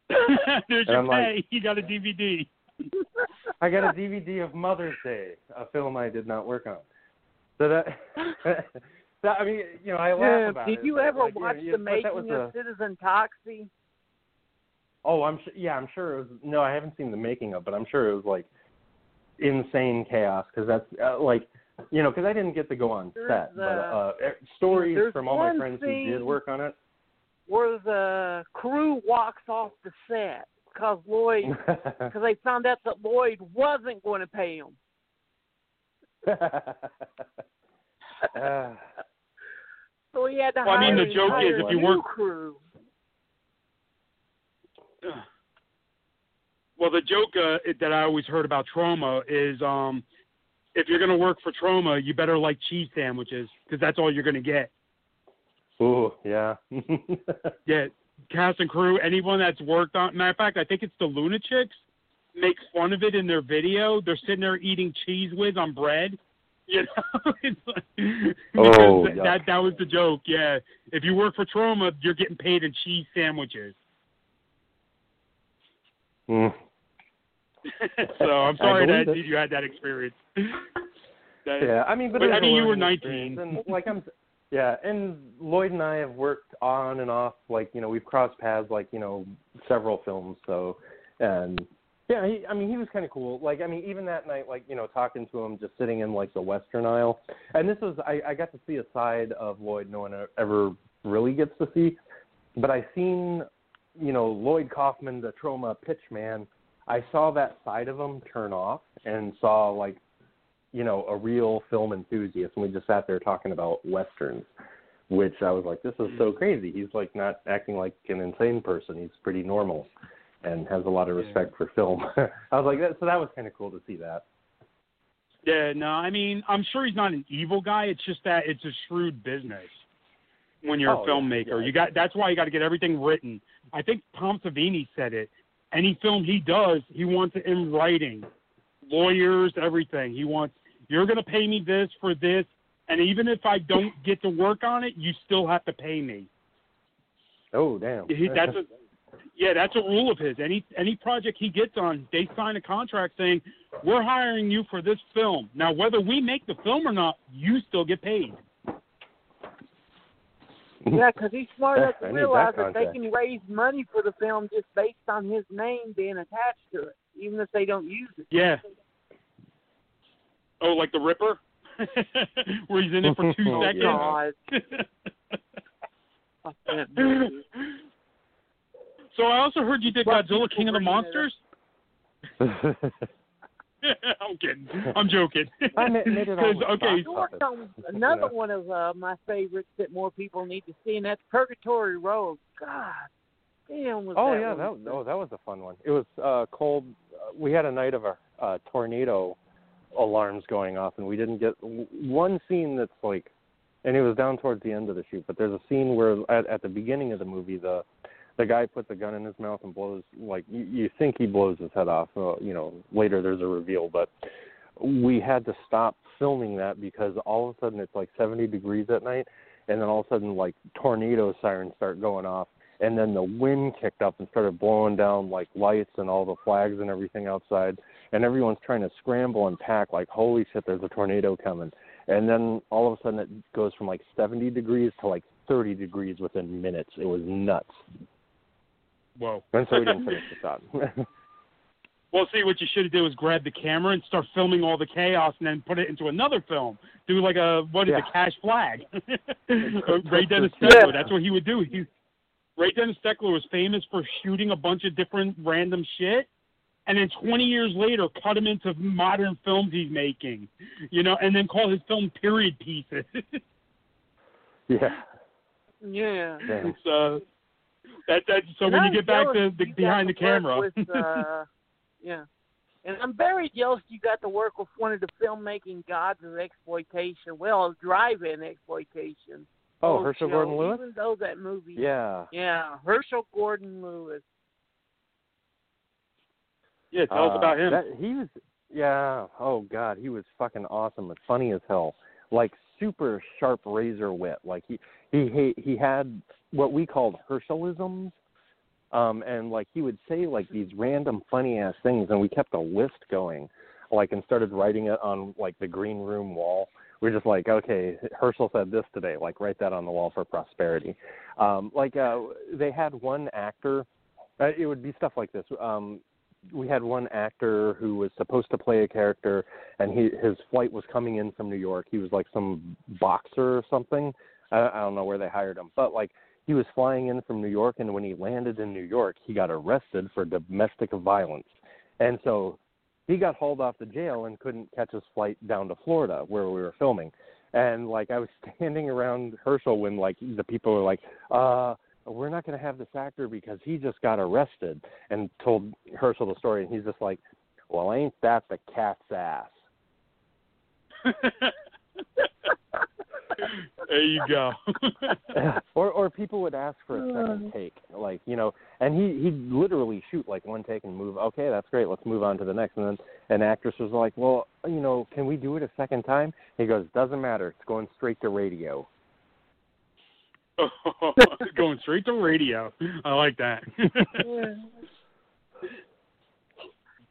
[laughs] There's And your I'm like- you got a DVD. [laughs] I got a DVD of Mother's Day, a film I did not work on. So that, [laughs] that I mean, you know, I laugh Yeah, about did it. you ever like, you know, watch the making of a, Citizen Toxie? Oh, I'm sure. Yeah, I'm sure it was. No, I haven't seen the making of, but I'm sure it was like insane chaos because that's uh, like, you know, because I didn't get to go on There's, set, but uh, stories from all my friends who did work on it. Where the crew walks off the set because Lloyd, [laughs] because they found out that Lloyd wasn't going to pay him. Uh, [laughs] [sighs] So he had to Well, I mean, the joke is if you new work- crew. [sighs] Well, the joke uh, that I always heard about Troma is um, if you're going to work for Troma, you better like cheese sandwiches because that's all you're going to get. Ooh, yeah. [laughs] Yeah, cast and crew, anyone that's worked on. Matter of fact, I think it's the Lunatics makes fun of it in their video. They're sitting there eating cheese whiz on bread. [laughs] You know, [laughs] it's like, Oh, that, that that was the joke. Yeah, if you work for Troma, you're getting paid in cheese sandwiches. Mm. [laughs] so I'm sorry that it. you had that experience. That- Yeah, I mean, but, But, I mean, you were 19. And like I'm, yeah, and Lloyd and I have worked on and off. Like you know, we've crossed paths. Like you know, several films. So, and yeah, he, I mean, he was kind of cool. Like I mean, even that night, like you know, talking to him, just sitting in like the western aisle. And this was, I, I got to see a side of Lloyd no one ever really gets to see. But I seen, you know, Lloyd Kaufman, the Troma pitch man. I saw that side of him turn off and saw like you know, a real film enthusiast, and we just sat there talking about westerns, which I was like, this is so mm. crazy. He's like not acting like an insane person. He's pretty normal, and has a lot of respect for film. [laughs] I was like, that, so that was kind of cool to see that. Yeah, no, I mean, I'm sure he's not an evil guy. It's just that it's a shrewd business when you're Oh, a yeah, filmmaker. yeah. You got that's why you got to get everything written. I think Tom Savini said it. any film he does, he wants it in writing, lawyers, everything. He wants you're going to pay me this for this, and even if I don't get to work on it, you still have to pay me. Oh damn. He, that's a, yeah, that's a rule of his. Any any project he gets on, they sign a contract saying we're hiring you for this film. Now, whether we make the film or not, you still get paid. Yeah, because he's smart enough to need that realize that they can raise money for the film just based on his name being attached to it, even if they don't use it. Yeah. Oh, like the Ripper, [laughs] where he's in it for two [laughs] Oh, seconds. [laughs] God. Fuck that movie. So I also heard you did Well, Godzilla King of the bring it up. Monsters. [laughs] I'm kidding. I'm joking. I ma- it all 'Cause, with okay, I worked on another Yeah. one of uh, my favorites that more people need to see, and that's Purgatory Road. God damn, was Oh that yeah, one that oh that was a fun one. It was uh cold. Uh, we had a night of a uh, tornado alarms going off, and we didn't get w- one scene that's like, and it was down towards the end of the shoot. But there's a scene where at, at the beginning of the movie, the the guy puts a gun in his mouth and blows like you, you think he blows his head off. Uh, you know, later there's a reveal, but we had to stop filming that because all of a sudden it's like 70 degrees at night, and then all of a sudden like tornado sirens start going off and then the wind kicked up and started blowing down like lights and all the flags and everything outside and everyone's trying to scramble and pack like holy shit there's a tornado coming and then all of a sudden it goes from like 70 degrees to like 30 degrees within minutes it was nuts Whoa. [laughs] and so we didn't finish the shot [laughs] Well, see, what you should have did was grab the camera and start filming all the chaos, and then put it into another film. Do like a what is Yeah. it, Cash Flagg? [laughs] Ray Dennis Yeah. Steckler. That's what he would do. He, Ray Dennis Steckler was famous for shooting a bunch of different random shit, and then 20 years later, cut him into modern films he's making. You know, and then call his film period pieces. yeah Yeah. Damn. it's, uh, that that. So And when you I'm get back to the behind the camera. With, uh, [laughs] yeah. And I'm very jealous you got to work with one of the filmmaking gods of exploitation. Well, drive-in exploitation. oh herschel show, gordon lewis Even though that movie. yeah Yeah, Herschell Gordon Lewis. yeah, tell us Uh, about him. That, he was, yeah. Oh God, he was fucking awesome and funny as hell. Like super sharp razor wit. Like he he he, he had what we called Herschelisms. Um, and like he would say like these random funny ass things, and we kept a list going, like and started writing it on like the green room wall. We're just like, okay, Herschell said this today, like write that on the wall for prosperity. Um, like uh, they had one actor. Uh, it would be stuff like this. Um, we had one actor who was supposed to play a character and he his flight was coming in from New York. He was like some boxer or something. I, I don't know where they hired him, but like he was flying in from New York and when he landed in New York, he got arrested for domestic violence. And so he got hauled off to jail and couldn't catch his flight down to Florida where we were filming. And like I was [laughs] standing around Herschell when like the people were like, uh we're not going to have this actor because he just got arrested and told Herschell the story and he's just like, well, ain't that the cat's ass? [laughs] there you go. [laughs] or or people would ask for a second take, like you know, and he he'd literally shoot like one take and move. Okay, that's great. Let's move on to the next. And then an actress was like, well, you know, can we do it a second time? He goes, doesn't matter. It's going straight to radio. [laughs] Going straight to radio. I like that.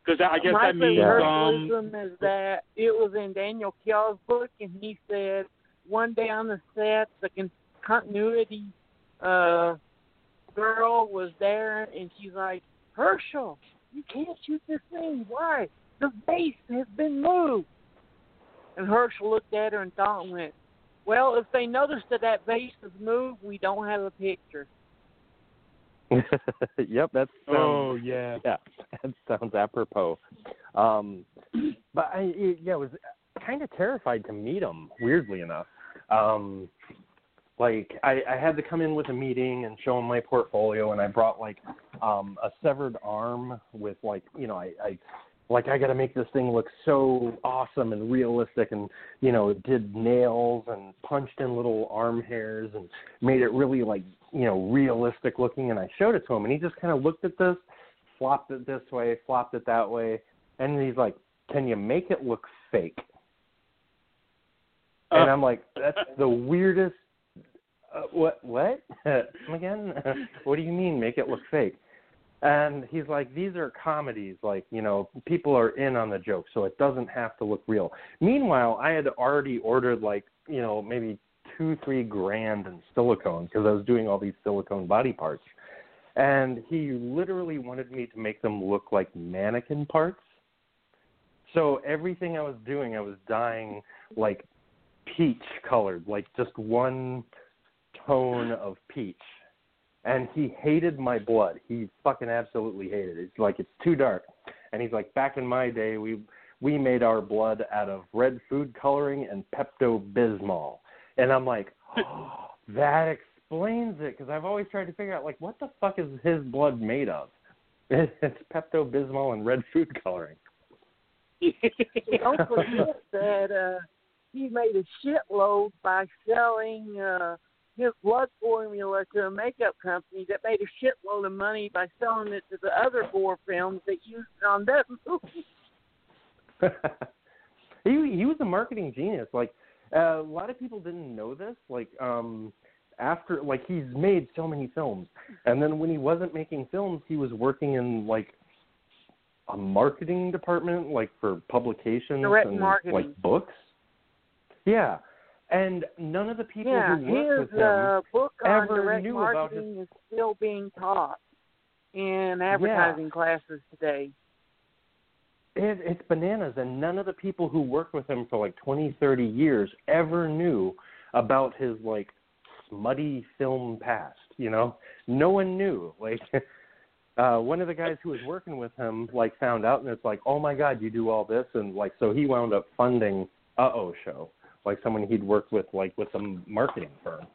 Because I guess My that means favorite um, is that it was in Daniel Kell's book, and he said one day on the set, the con- continuity uh, girl was there, and she's like, Herschell, you can't shoot this thing. Why? The base has been moved. And Herschell looked at her and thought and went, well, if they notice that that base is moved, we don't have a picture. [laughs] yep, that's oh yeah. [laughs] yeah, that sounds apropos. Um, but I, it, yeah, I was kind of terrified to meet him. Weirdly enough, um, like I, I had to come in with a meeting and show him my portfolio, and I brought like um, a severed arm with like you know I, I like I got to make this thing look so awesome and realistic, and you know did nails and punched in little arm hairs and made it really like you know realistic looking. And I showed it to him, and he just kind of looked at this flopped it this way, flopped it that way, and he's like, "Can you make it look fake?" And Uh. I'm like, [laughs] "That's the weirdest." Uh, what? What? [laughs] Come again? [laughs] what do you mean? Make it look fake? And he's like, these are comedies. Like, you know, people are in on the joke, so it doesn't have to look real. Meanwhile, I had already ordered like, you know, maybe two, three grand in silicone because I was doing all these silicone body parts. And he literally wanted me to make them look like mannequin parts. So everything I was doing, I was dyeing like peach colored, like just one tone of peach and he hated my blood. He fucking absolutely hated it. It's like it's too dark. And he's like, back in my day, we we made our blood out of red food coloring and Pepto Bismol. And I'm like, oh, [gasps] that explains it because I've always tried to figure out like what the fuck is his blood made of? [laughs] It's Pepto Bismol and red food coloring. Don't forget that uh, he made a shitload by selling uh, his blood formula to a makeup company that made a shitload of money by selling it to the other four films that used it on that [laughs] movie. [laughs] he he was a marketing genius. Like uh, a lot of people didn't know this. Like um after like he's made so many films, and then when he wasn't making films, he was working in like a marketing department, like for publications Direct and marketing. like books. Yeah, and none of the people yeah, who worked his with him uh, book on ever direct knew about marketing is still being taught in advertising classes today. it, it's bananas and none of the people who worked with him for like twenty, thirty years ever knew about his like smutty film past you know? No one knew like [laughs] uh one of the guys who was working with him like found out and it's like oh my god you do all this and like so he wound up funding uh oh show like someone he'd worked with like with a marketing firm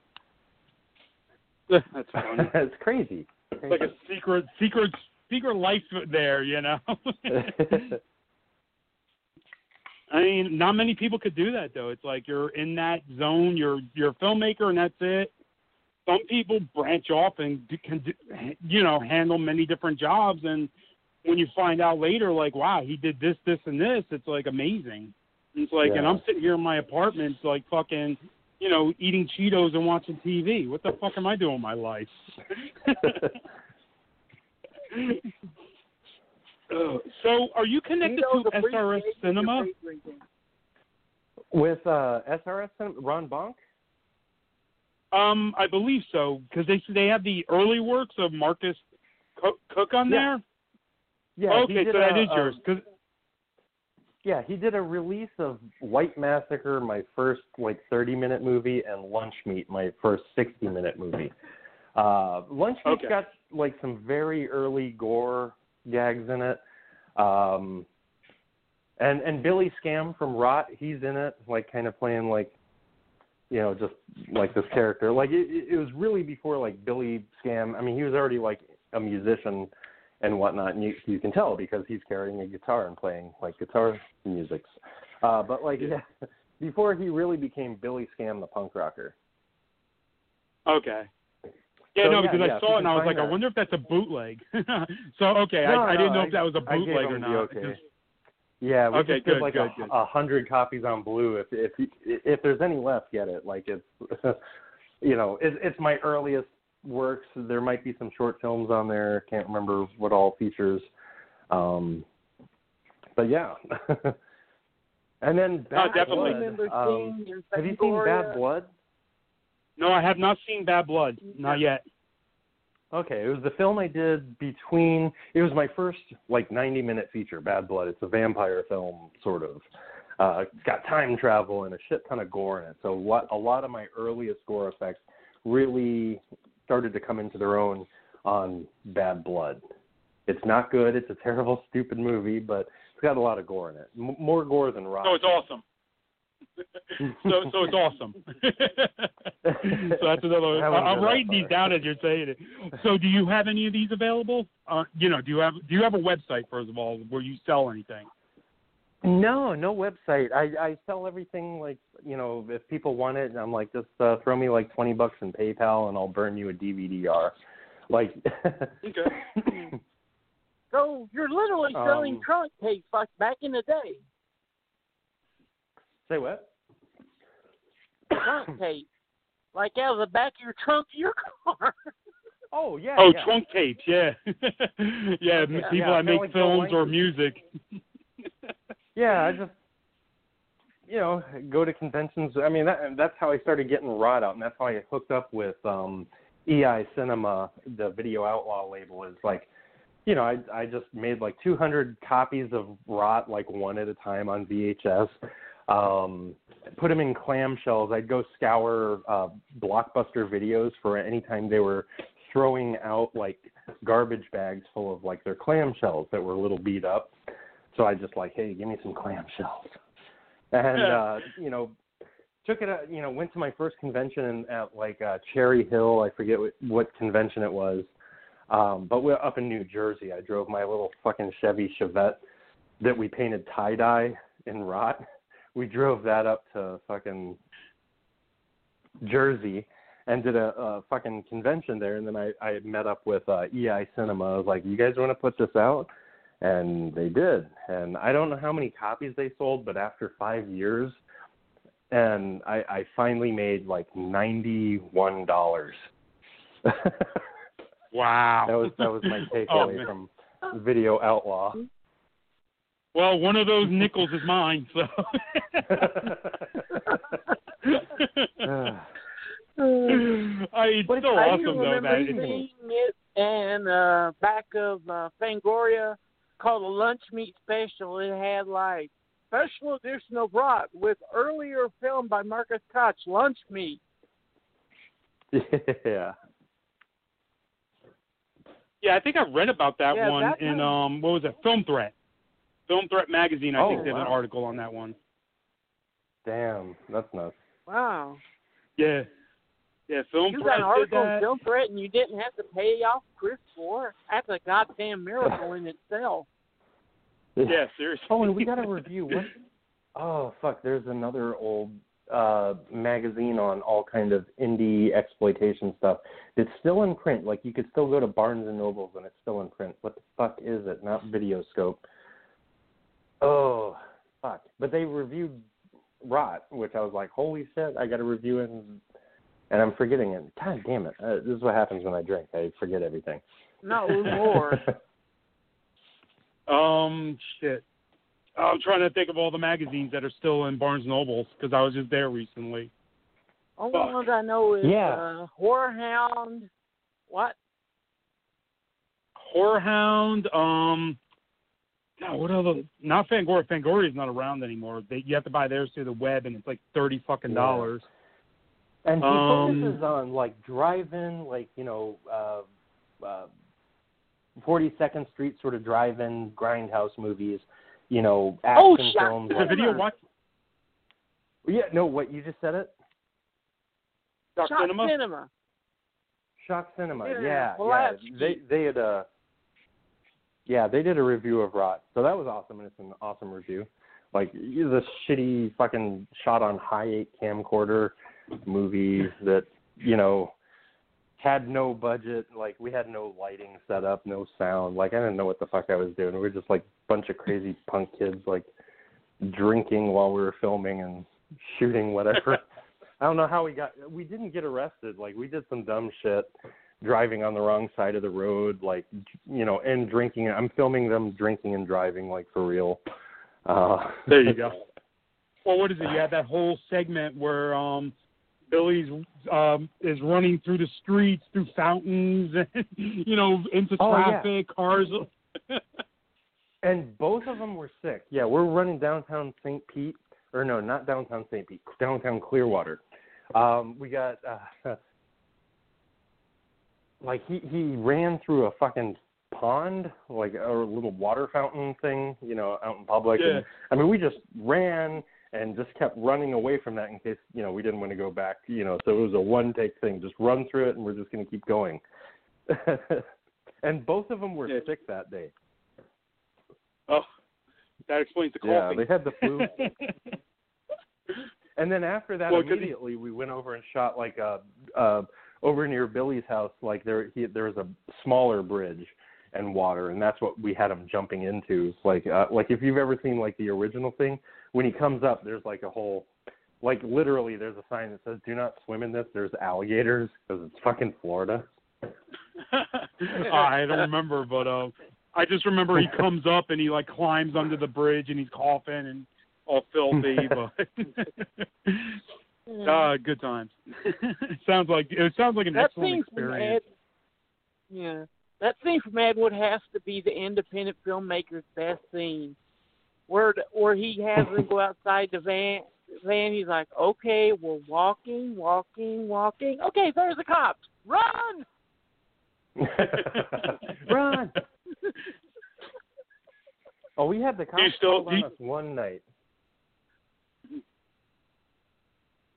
That's funny. [laughs] it's crazy It's like a secret, secret, secret life there. You know. [laughs] I mean, not many people could do that though. It's like you're in that zone. You're you're a filmmaker, and that's it. Some people branch off and do, can, do, you know, handle many different jobs. And when you find out later, like, wow, he did this, this, and this, it's like amazing. It's like, and I'm sitting here in my apartment, like fucking, you know, eating Cheetos and watching TV. What the fuck am I doing with my life? Uh, [laughs] so, are you connected Cheetos to SRS Cinema? with uh SRS Cin- Ron Bonk Um, I believe so because they they have the early works of Marcus Koch on Yeah. there. yeah okay, so that a- is yours. 'cause- Yeah, he did a release of White Massacre, my first like 30 minute movie, and Lunch Meat, my first 60 minute movie. Uh, Lunch Meat's Okay. got like some very early gore gags in it. Um, and and Billy Scam from Rot, he's in it, like kind of playing like, you know, just like this character. Like it, it it was really before like Billy Scam. I mean, he was already like a musician and whatnot, and you you can tell because he's carrying a guitar and playing like guitar music. Uh, but like yeah, [laughs] before he really became Billy Scam the punk rocker. okay. Yeah, So, no, yeah, because yeah, I saw it and I was like, I wonder if that's a bootleg. [laughs] so okay, No, I, I no, didn't know I- if that was a bootleg or not. okay. because- Yeah, we Okay, just did like good, a, good. a hundred copies on blue. If if if there's any left, get it. Like it's, [laughs] you know, it's it's my earliest works. There might be some short films on there. Can't remember what all features. Um, but yeah. [laughs] and then Oh, definitely. Blood. Um, have you seen Bad Blood? No, I have not seen Bad Blood. Not yet. Okay, it was the film I did between. It was my first like 90 minute feature, Bad Blood. It's a vampire film, sort of. Uh, it's got time travel and a shit ton of gore in it. So what a lot of my earliest gore effects really started to come into their own on Bad Blood. It's not good. It's a terrible, [laughs] stupid movie, but it's got a lot of gore in it. M- more gore than Rot. So it's awesome. [laughs] so so it's awesome. [laughs] so that's another. One. I I'm writing these down as you're saying it. So do you have any of these available? Uh, you know, do you have do you have a website first of all where you sell anything? No, no website. I I sell everything like you know if people want it, I'm like just uh, throw me like twenty bucks in PayPal and I'll burn you a DVD-R. Like, Okay. [laughs] So you're literally selling Um, trunk tapes like back in the day. Say what? Trunk tape. [coughs] Like out of the back of your trunk of your [laughs] car. Oh yeah. Oh, yeah. trunk tapes, yeah, [laughs] yeah. Yeah, people yeah, that kinda make like films or music. Yeah, I just you know go to conventions. I mean, that, that's how I started getting Rot out, and that's how I hooked up with um EI Cinema, the Video Outlaw label. Is like, you know, I I just made like 200 copies of Rot like one at a time on VHS. Um, put them in clamshells. I'd go scour uh, blockbuster videos for any time they were throwing out like garbage bags full of like their clamshells that were a little beat up. So I just like, hey, give me some clamshells, [laughs] and uh, you know, took it. uh, You know, went to my first convention at like uh, Cherry Hill. I forget what, what convention it was, um, but we're up in New Jersey. I drove my little fucking Chevy Chevette that we painted tie dye in rot. [laughs] We drove that up to fucking Jersey and did a, a fucking convention there. And then I, I met up with uh, EI Cinema. I was like, you guys want to put this out? And they did. And I don't know how many copies they sold, but after five years, and I, I finally made like ninety-one dollars. [laughs] Wow, that was that was my [laughs] Oh, takeaway man. from Video Outlaw. Well, one of those nickels is mine, so. [laughs] [sighs] I, it's But so I awesome do though remember that it's, seeing it and uh back of uh Fangoria called a lunch meat special. It had like special edition of Rot with earlier film by Marcus Koch, Lunch Meat. [laughs] yeah. yeah, I think I read about that Yeah, one that in one- um what was it? Film Threat. Film Threat magazine. I Oh, think did an article on that one. Damn, that's nuts. Wow. Yeah. Yeah, Film You Threat got an article did in that. Film Threat and you didn't have to pay off Chris for it. That's a goddamn miracle in itself. Yeah, seriously. Oh, and we got a review. What? Oh, fuck. There's another old uh magazine on all kind of indie exploitation stuff. It's still in print. Like you could still go to Barnes and Nobles and it's still in print. What the fuck is it? Not Videoscope. Oh, fuck. But they reviewed Rot, which I was like, holy shit, I got to review it, and, and I'm forgetting it. God damn it. Uh, this is what happens when I drink. I forget everything. No more. [laughs] Um, shit. I'm trying to think of all the magazines that are still in Barnes Nobles because I was just there recently. Only Fuck. ones I know is Yeah. uh, HorrorHound. What? HorrorHound. Um, no, what other? Not Fangoria. Fangoria is not around anymore. They, you have to buy theirs through the web, and it's like thirty fucking Yeah. dollars. And he Um, focuses on like drive-in, like you know, uh, uh, 42nd Street sort of drive-in grindhouse movies. You know, action Oh, Shock films. Is Like, the video Cinema. watch yeah, no, what you just said it? Shock Shot Cinema? Cinema. Shock Cinema. Yeah, Yeah, Puchalski. yeah. They they had a yeah they did a review of Rot, so that was awesome, and it's an awesome review. Like the shitty fucking shot on high eight camcorder movie that you know had no budget. Like we had no lighting set up, no sound. Like I didn't know what the fuck I was doing. We were just like a bunch of crazy punk kids like drinking while we were filming and shooting whatever. [laughs] I don't know how we got. We didn't get arrested. Like we did some dumb shit, driving on the wrong side of the road, like you know, and drinking. I'm filming them drinking and driving, like for real. Uh, There you [laughs] go. Well, what is it? You had that whole segment where um, Billy's um, is running through the streets, through fountains, [laughs] and you know, into Oh, yeah. traffic, cars. [laughs] and both of them were sick. Yeah, we're running downtown St. Pete, or no, not downtown St. Pete, downtown Clearwater. Um, we got uh, [laughs] like he he ran through a fucking pond, like a little water fountain thing, you know, out in public. Yeah. And, I mean, we just ran and just kept running away from that in case you know we didn't want to go back. You know, so it was a one take thing. Just run through it, and we're just going to keep going. [laughs] and both of them were Yeah. sick that day. oh, that explains the Yeah, they had the flu. [laughs] And then after that, Well, immediately we went over and shot like a uh, over near Billy's house. Like there, he, there was a smaller bridge, and water, and that's what we had him jumping into. Like uh, like if you've ever seen like the original thing, when he comes up, there's like a whole like literally there's a sign that says "Do not swim in this." There's alligators because it's fucking Florida. I don't remember, but uh, I just remember he comes up and he like climbs under the bridge and he's coughing and all filthy, [laughs] but uh, [laughs] good times. [laughs] sounds like it sounds like an that excellent scene from experience. yeah, that scene from Ed Wood has to be the independent filmmaker's best scene, where the- where he has them [laughs] go outside the van. Van, he's like, okay, we're walking, walking, walking. Okay, there's the cops. Run! [laughs] Run! [laughs] Oh, we had the cops still- on do us one night.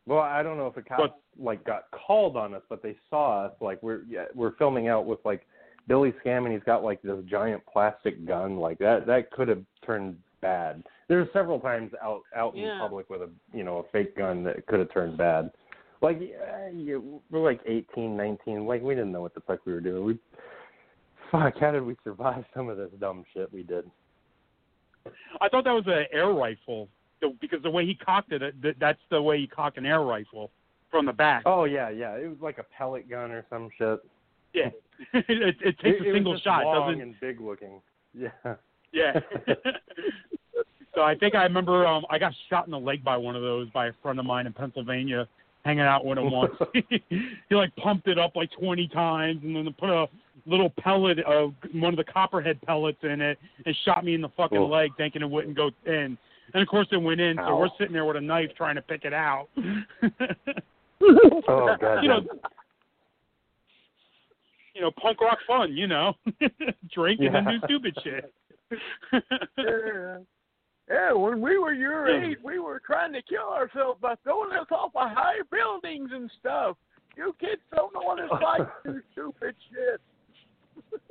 Well, I don't know if the cops But- like got called on us, but they saw us. Like we're yeah, we're filming out with like Billy Scam, and he's got like this giant plastic gun. Like that that could have turned bad. There's several times out out in public with a you know a fake gun that could have turned bad. Like yeah, you, we're like eighteen, nineteen. Like we didn't know what the fuck we were doing. We fuck. How did we survive [laughs] some of this dumb shit we did? I thought that was an air rifle because the way he cocked it, uh, it- that- that's the way you cock an air rifle from the back. Oh yeah, yeah. It was like a pellet gun or some shit. Yeah, [laughs] it, it takes it, a it single was just shot. long Doesn't and big looking. [laughs] Yeah. Yeah. [laughs] so I think I remember um I got shot in the leg by one of those by a friend of mine in Pennsylvania, hanging out with him once. [laughs] [laughs] he like pumped it up like twenty times and then put a little pellet of one of the copperhead pellets in it and shot me in the fucking leg thinking it wouldn't go in. And of course it went in, so we're sitting there with a knife trying to pick it out. Oh god. you know you know, punk rock fun, you know. Drinking and do stupid shit. Yeah. [laughs] Yeah, when we were your age, we were trying to kill ourselves by throwing us off of high buildings and stuff. You kids don't know what it's like [laughs] to stupid shit. [laughs]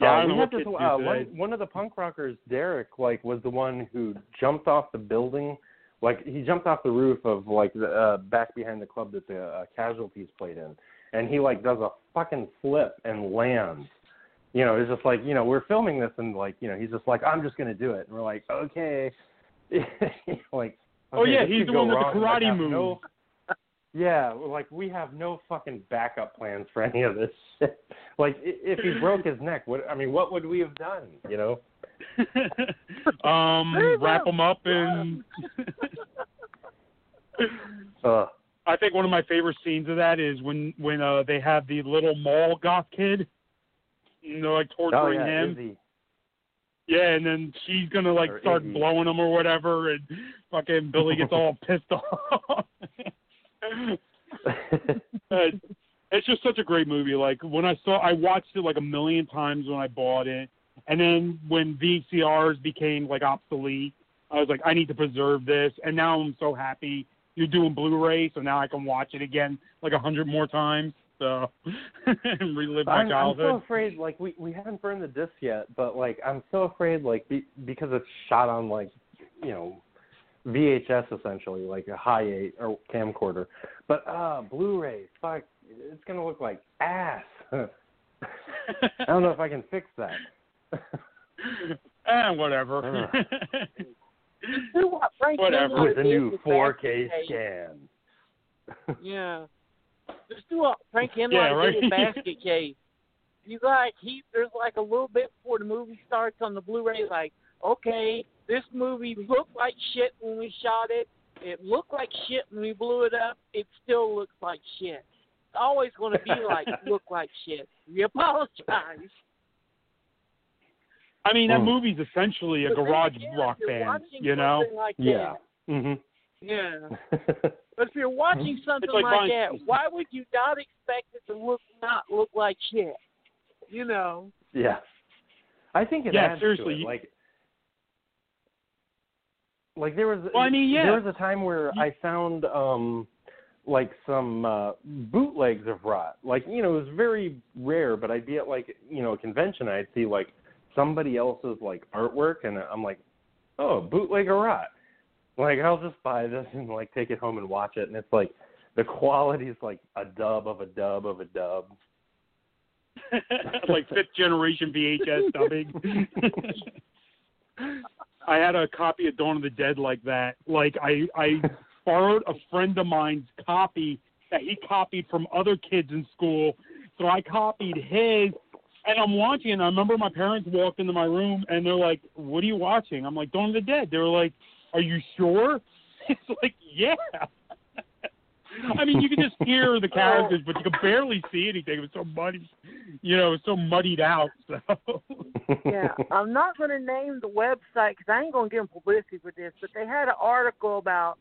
Yeah, I don't we know had what this, do uh, one, one of the punk rockers, Derek, like was the one who jumped off the building. Like he jumped off the roof of like the uh, back behind the club that the uh, casualties played in, and he like does a fucking flip and lands. You know, it's just like you know we're filming this and like you know he's just like I'm just gonna do it, and we're like okay, [laughs] like Oh, okay, yeah, he's the one with the wrong, like, karate have moves. No, [laughs] yeah, like we have no fucking backup plans for any of this shit. [laughs] Like if he broke his neck, what I mean, what would we have done? You know? um, wrap him up and. Uh, I think one of my favorite scenes of that is when when uh they have the little mall goth kid, you know, like torturing oh yeah, him. Izzy. Yeah, and then she's gonna like Or start Iggy. blowing him or whatever, and fucking Billy gets all [laughs] pissed off. [laughs] It's just such a great movie. Like when I saw, I watched it like a million times when I bought it, and then when VCRs became like obsolete, I was like, I need to preserve this. And now I'm so happy you're doing Blu-ray, so now I can watch it again like a hundred more times. So [laughs] and relive my I'm, I'm so afraid. Like we we haven't burned the disc yet, but like I'm so afraid. Like be, because it's shot on like you know VHS essentially, like a high eight or camcorder. But uh Blu-ray, fuck, it's gonna look like ass. [laughs] I don't know if I can fix that. eh, whatever. Do Whatever. With the did new 4K scan. Yeah. Just do a Frank Henley Yeah, right. did [laughs] Basket Case. You like he there's like a little bit before the movie starts on the Blu-ray, like, okay, this movie looked like shit when we shot it. It looked like shit when we blew it up. It still looks like shit. It's always going to be like [laughs] look like shit. We apologize. I mean, that Hmm. movie's essentially a But then garage again, rock band, you know? Like yeah. That, Mhm. yeah. [laughs] But if you're watching something like like, buying- that, why would you not expect it to look not look like shit? You know. Yeah. I think it Yeah, adds seriously, to it. you- Like, like there was Well, I mean, yeah. there was a time where You- I found um like some uh bootlegs of rot. Like, you know, it was very rare, but I'd be at like, you know, a convention I'd see like somebody else's like artwork and I'm like, "Oh, bootleg of rot." Like, I'll just buy this and like take it home and watch it and it's like the quality is like a dub of a dub of a dub. [laughs] like fifth generation VHS dubbing. [laughs] I had a copy of Dawn of the Dead like that. Like I I borrowed a friend of mine's copy that he copied from other kids in school. So I copied his and I'm watching and I remember my parents walked into my room and they're like, What are you watching? I'm like, Dawn of the Dead. They were like, Are you sure? [laughs] It's like, Yeah. I mean, you can just hear the [laughs] oh. characters, but you can barely see anything. It was so muddy, you know, it was so muddied out. So [laughs] yeah, I'm not going to name the website because I ain't going to give them publicity for this, but they had an article about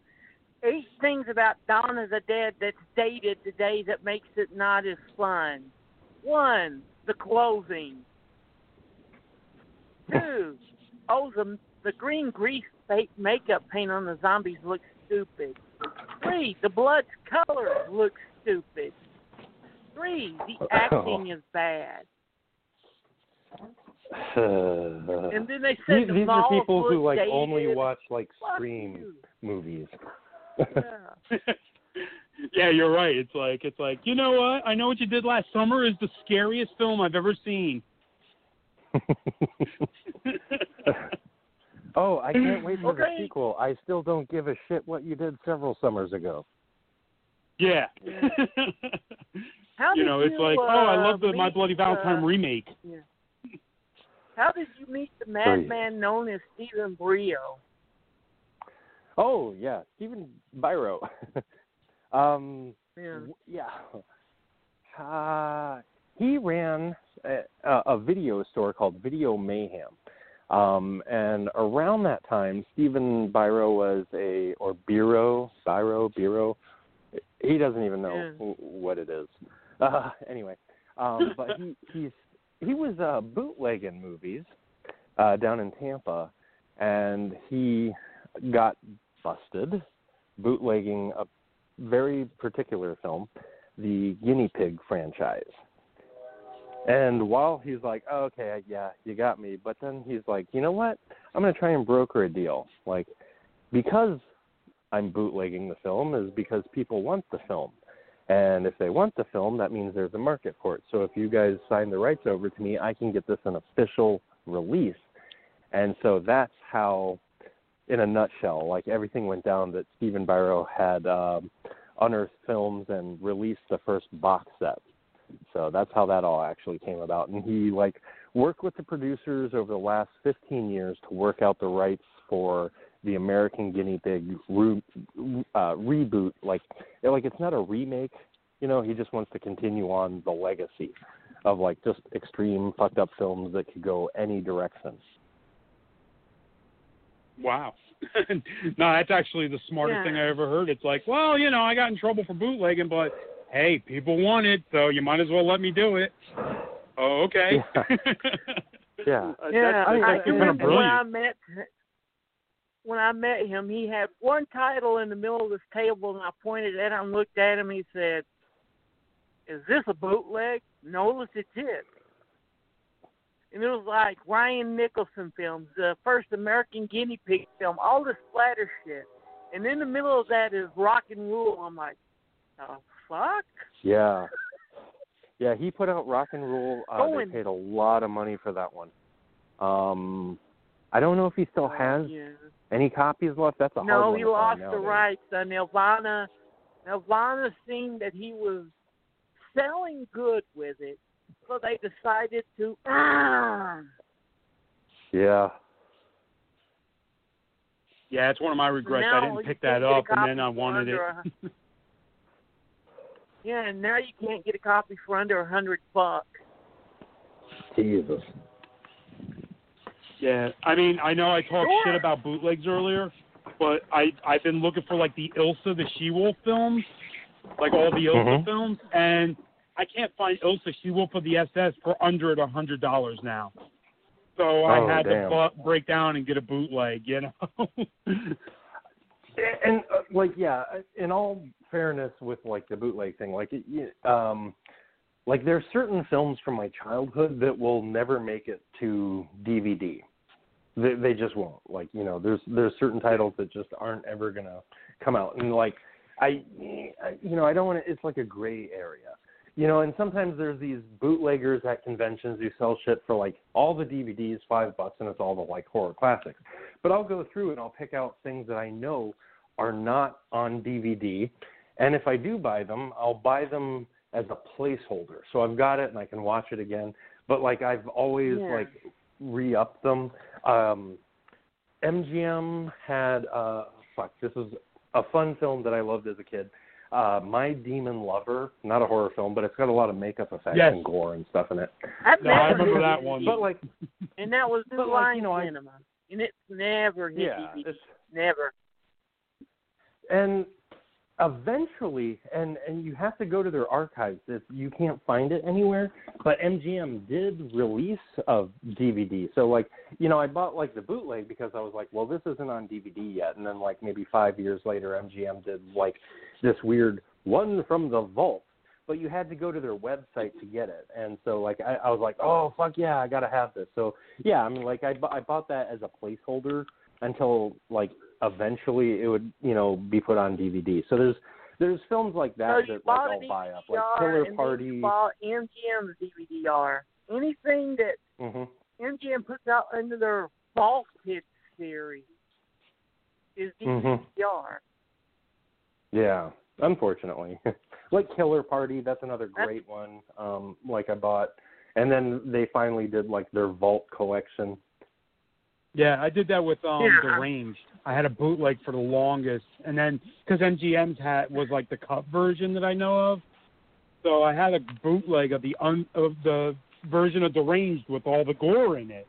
eight things about Dawn of the Dead that's dated today that makes it not as fun. One, the clothing. Two, oh, the the green grease fake makeup paint on the zombies looks stupid. Three, the blood's color looks stupid. Three, the oh. acting is bad. [sighs] And then they said these, the these are people who like dated. only watch like Fuck Scream you. movies. Yeah. [laughs] yeah, you're right. It's like it's like you know what? I know what you did last summer is the scariest film I've ever seen. [laughs] [laughs] oh, I can't wait for the sequel. I still don't give a shit what you did several summers ago. yeah. [laughs] How you did know, it's you, like, oh, I uh, love the My Bloody Valentine uh, remake. [laughs] How did you meet the Three. madman known as Stephen Brio? Oh yeah, Stephen Byro. [laughs] um, Yeah. w- yeah. Uh, he ran a, a video store called Video Mayhem. Um, and around that time, Stephen Byro was a, or Biro, Byro, Biro, he doesn't even know Yeah. wh- what it is. [laughs] Uh, anyway, um, [laughs] but he, he's, he was uh, bootlegging movies uh, down in Tampa, and he got busted bootlegging a very particular film, the Guinea Pig franchise. And while he's like, oh, okay, yeah, you got me, but then he's like, you know what? I'm going to try and broker a deal. Like, because I'm bootlegging the film is because people want the film. And if they want the film, that means there's a market for it. So if you guys sign the rights over to me, I can get this an official release. And so that's how, in a nutshell, like everything went down that Stephen Byro had um, unearthed films and released the first box set. So that's how that all actually came about. And he like worked with the producers over the last 15 years to work out the rights for the American Guinea Pig re- uh, reboot. Like, like it's not a remake. You know, he just wants to continue on the legacy of like just extreme fucked up films that could go any direction. Wow. [laughs] no, that's actually the smartest Yeah. thing I ever heard. It's like, well, you know, I got in trouble for bootlegging, but hey, people want it, so you might as well let me do it. Oh, okay. Yeah. [laughs] Uh, Yeah, that's, I I kind of when I met when I met him, he had one title in the middle of this table, and I pointed at him, looked at him, he said, "Is this a bootleg?" No, it's it. And it was like Ryan Nicholson films, the first American guinea pig film, all this splatter shit. And in the middle of that is rock and roll. I'm like, the fuck? Yeah. Yeah, he put out Rock and Roll. Uh, they Going. paid a lot of money for that one. Um, I don't know if he still has Yeah. any copies left. That's a hard No, one he lost the rights. Uh, Nirvana, Nirvana seemed that he was selling good with it, so they decided to. Ah, Yeah. Yeah, it's one of my regrets. now I didn't pick that up, and then I for wanted it. [laughs] under a- yeah, and now you can't get a copy for under a hundred bucks. Jesus. Yeah, I mean, I know I talked Sure. shit about bootlegs earlier, but I I've been looking for like the Ilsa the She Wolf films, like all the Ilsa Mhm. films, and I can't find Ilsa She Wolf for the SS for under a hundred dollars now. So I Oh, had damn. to break down and get a bootleg, you know. [laughs] And uh, like, yeah, in all fairness, with like the bootleg thing, like, it, um, like there's certain films from my childhood that will never make it to DVD. They, they just won't. Like, you know, there's there's certain titles that just aren't ever gonna come out. And like, I, I you know, I don't want to. It's like a gray area. you know, and sometimes there's these bootleggers at conventions who sell shit for like all the DVDs five bucks, and it's all the like horror classics. But I'll go through and I'll pick out things that I know are not on DVD, and if I do buy them, I'll buy them as a placeholder. So I've got it and I can watch it again. But like I've always Yeah. like re-upped them. Um, MGM had uh, fuck. This is a fun film that I loved as a kid. Uh, My Demon Lover, not a horror film, but it's got a lot of makeup effects Yes. and gore and stuff in it. I've No, I never remember that one. But like, and that was New but, like, Line you know, I- Cinema, and it's never hit yeah, DVD. it's Never. And eventually and and you have to go to their archives if you can't find it anywhere but mgm did release a dvd so like you know i bought like the bootleg because i was like well this isn't on dvd yet. And then like maybe five years later mgm did like this weird one from the vault. But you had to go to their website to get it. And so like i, I was like oh fuck yeah i gotta have this. So yeah i mean like i, I bought that as a placeholder until like eventually it would you know be put on DVD. So there's there's films like that so that like I'll buy up, like Killer Party. MGM's DVDR. Anything that hmm MGM puts out under their Vault Pit series is. DVDR. Yeah, unfortunately, [laughs] like Killer Party, that's another That's- great one. Um, like I bought, and then they finally did like their Vault collection. Yeah, I did that with um Yeah. Deranged. I had a bootleg for the longest, and then because MGM's hat was like the cut version that I know of, so I had a bootleg of the un of the version of Deranged with all the gore in it,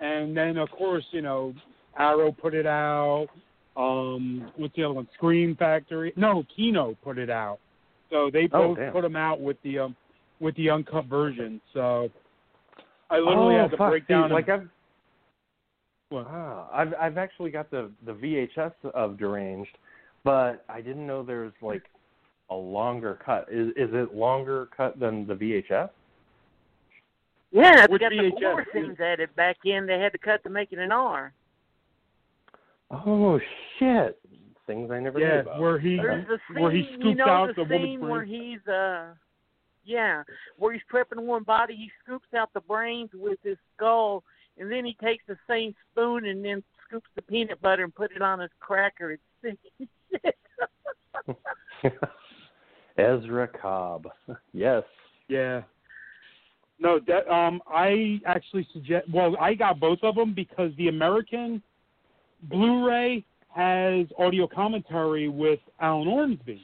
and then of course you know Arrow put it out. Um, what's the other one? Scream Factory. No, Kino put it out. So they Oh, both damn. put them out with the um with the uncut version. So I literally oh, had to fuck. break See, down. like and, I've What? ah, I've I've actually got the the VHS of Deranged, but I didn't know there's like a longer cut. Is is it longer cut than the VHS? Yeah, it's Which got the VHS? gore scenes added back in. They had to cut to make it an R. Oh shit! Things I never knew yeah, about. where he There's the scene, where he you scoops know, out the, the woman's scene brain. where he's uh, yeah, where he's prepping one body. He scoops out the brains with his skull, and then he takes the same spoon and then scoops the peanut butter and put it on his cracker. It's sick shit. [laughs] Ezra Cobb. [laughs] Yes. Yeah. No, that um, I actually suggest. Well, I got both of them because the American Blu-ray has audio commentary with Alan Ormsby.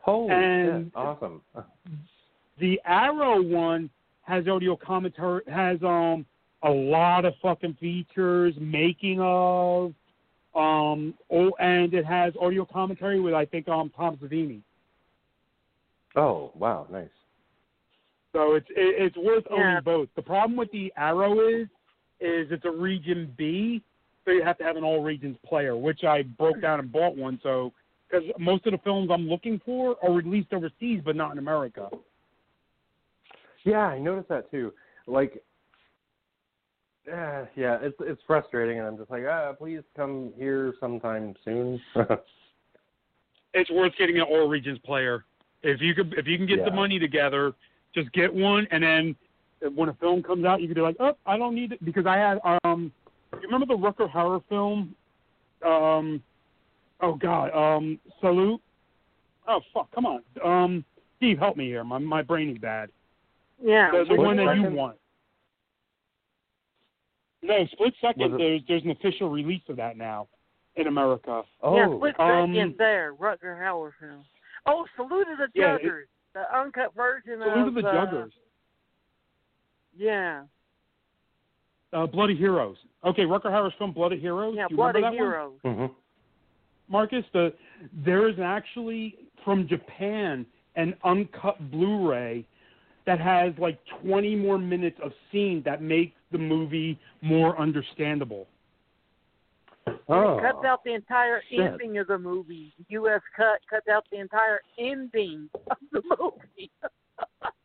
Holy And- shit! Awesome. The Arrow one has audio commentary, has um a lot of fucking features, making of, um, oh, and it has audio commentary with I think um Tom Savini. Oh wow, nice. So it's it, it's worth Yeah. owning both. The problem with the Arrow is is it's a Region B, so you have to have an all regions player, which I broke down and bought one. So because most of the films I'm looking for are released overseas, but not in America. Yeah, I noticed that too. Like, uh, yeah, it's it's frustrating, and I'm just like, ah, please come here sometime soon. [laughs] It's worth getting an all regions player if you could if you can get the money together. Just get one, and then when a film comes out, you can be like, oh, I don't need it because I had um, you remember the Rutger Hauer film? Um, oh God, um, Salute. Oh fuck, come on, um, Steve, help me here. My my brain is bad. yeah, The, the one that you want. No, split second. There's there's an official release of that now in America. oh, yeah, split um, second there, Rutger Hauer film. Oh, Salute to the Yeah, it- Juggers, the uncut version Salute of to the uh, Juggers. Yeah, Uh, Blood of Heroes. Okay, Rutger Hauer's film Blood of Heroes. yeah, you Bloody that one? Heroes. hmm Marcus, the there is actually from Japan an uncut Blu-ray that has like 20 more minutes of scene that makes the movie more understandable. Oh, It cuts out the entire shit. ending of the movie. U.S. cut cuts out the entire ending of the movie. [laughs]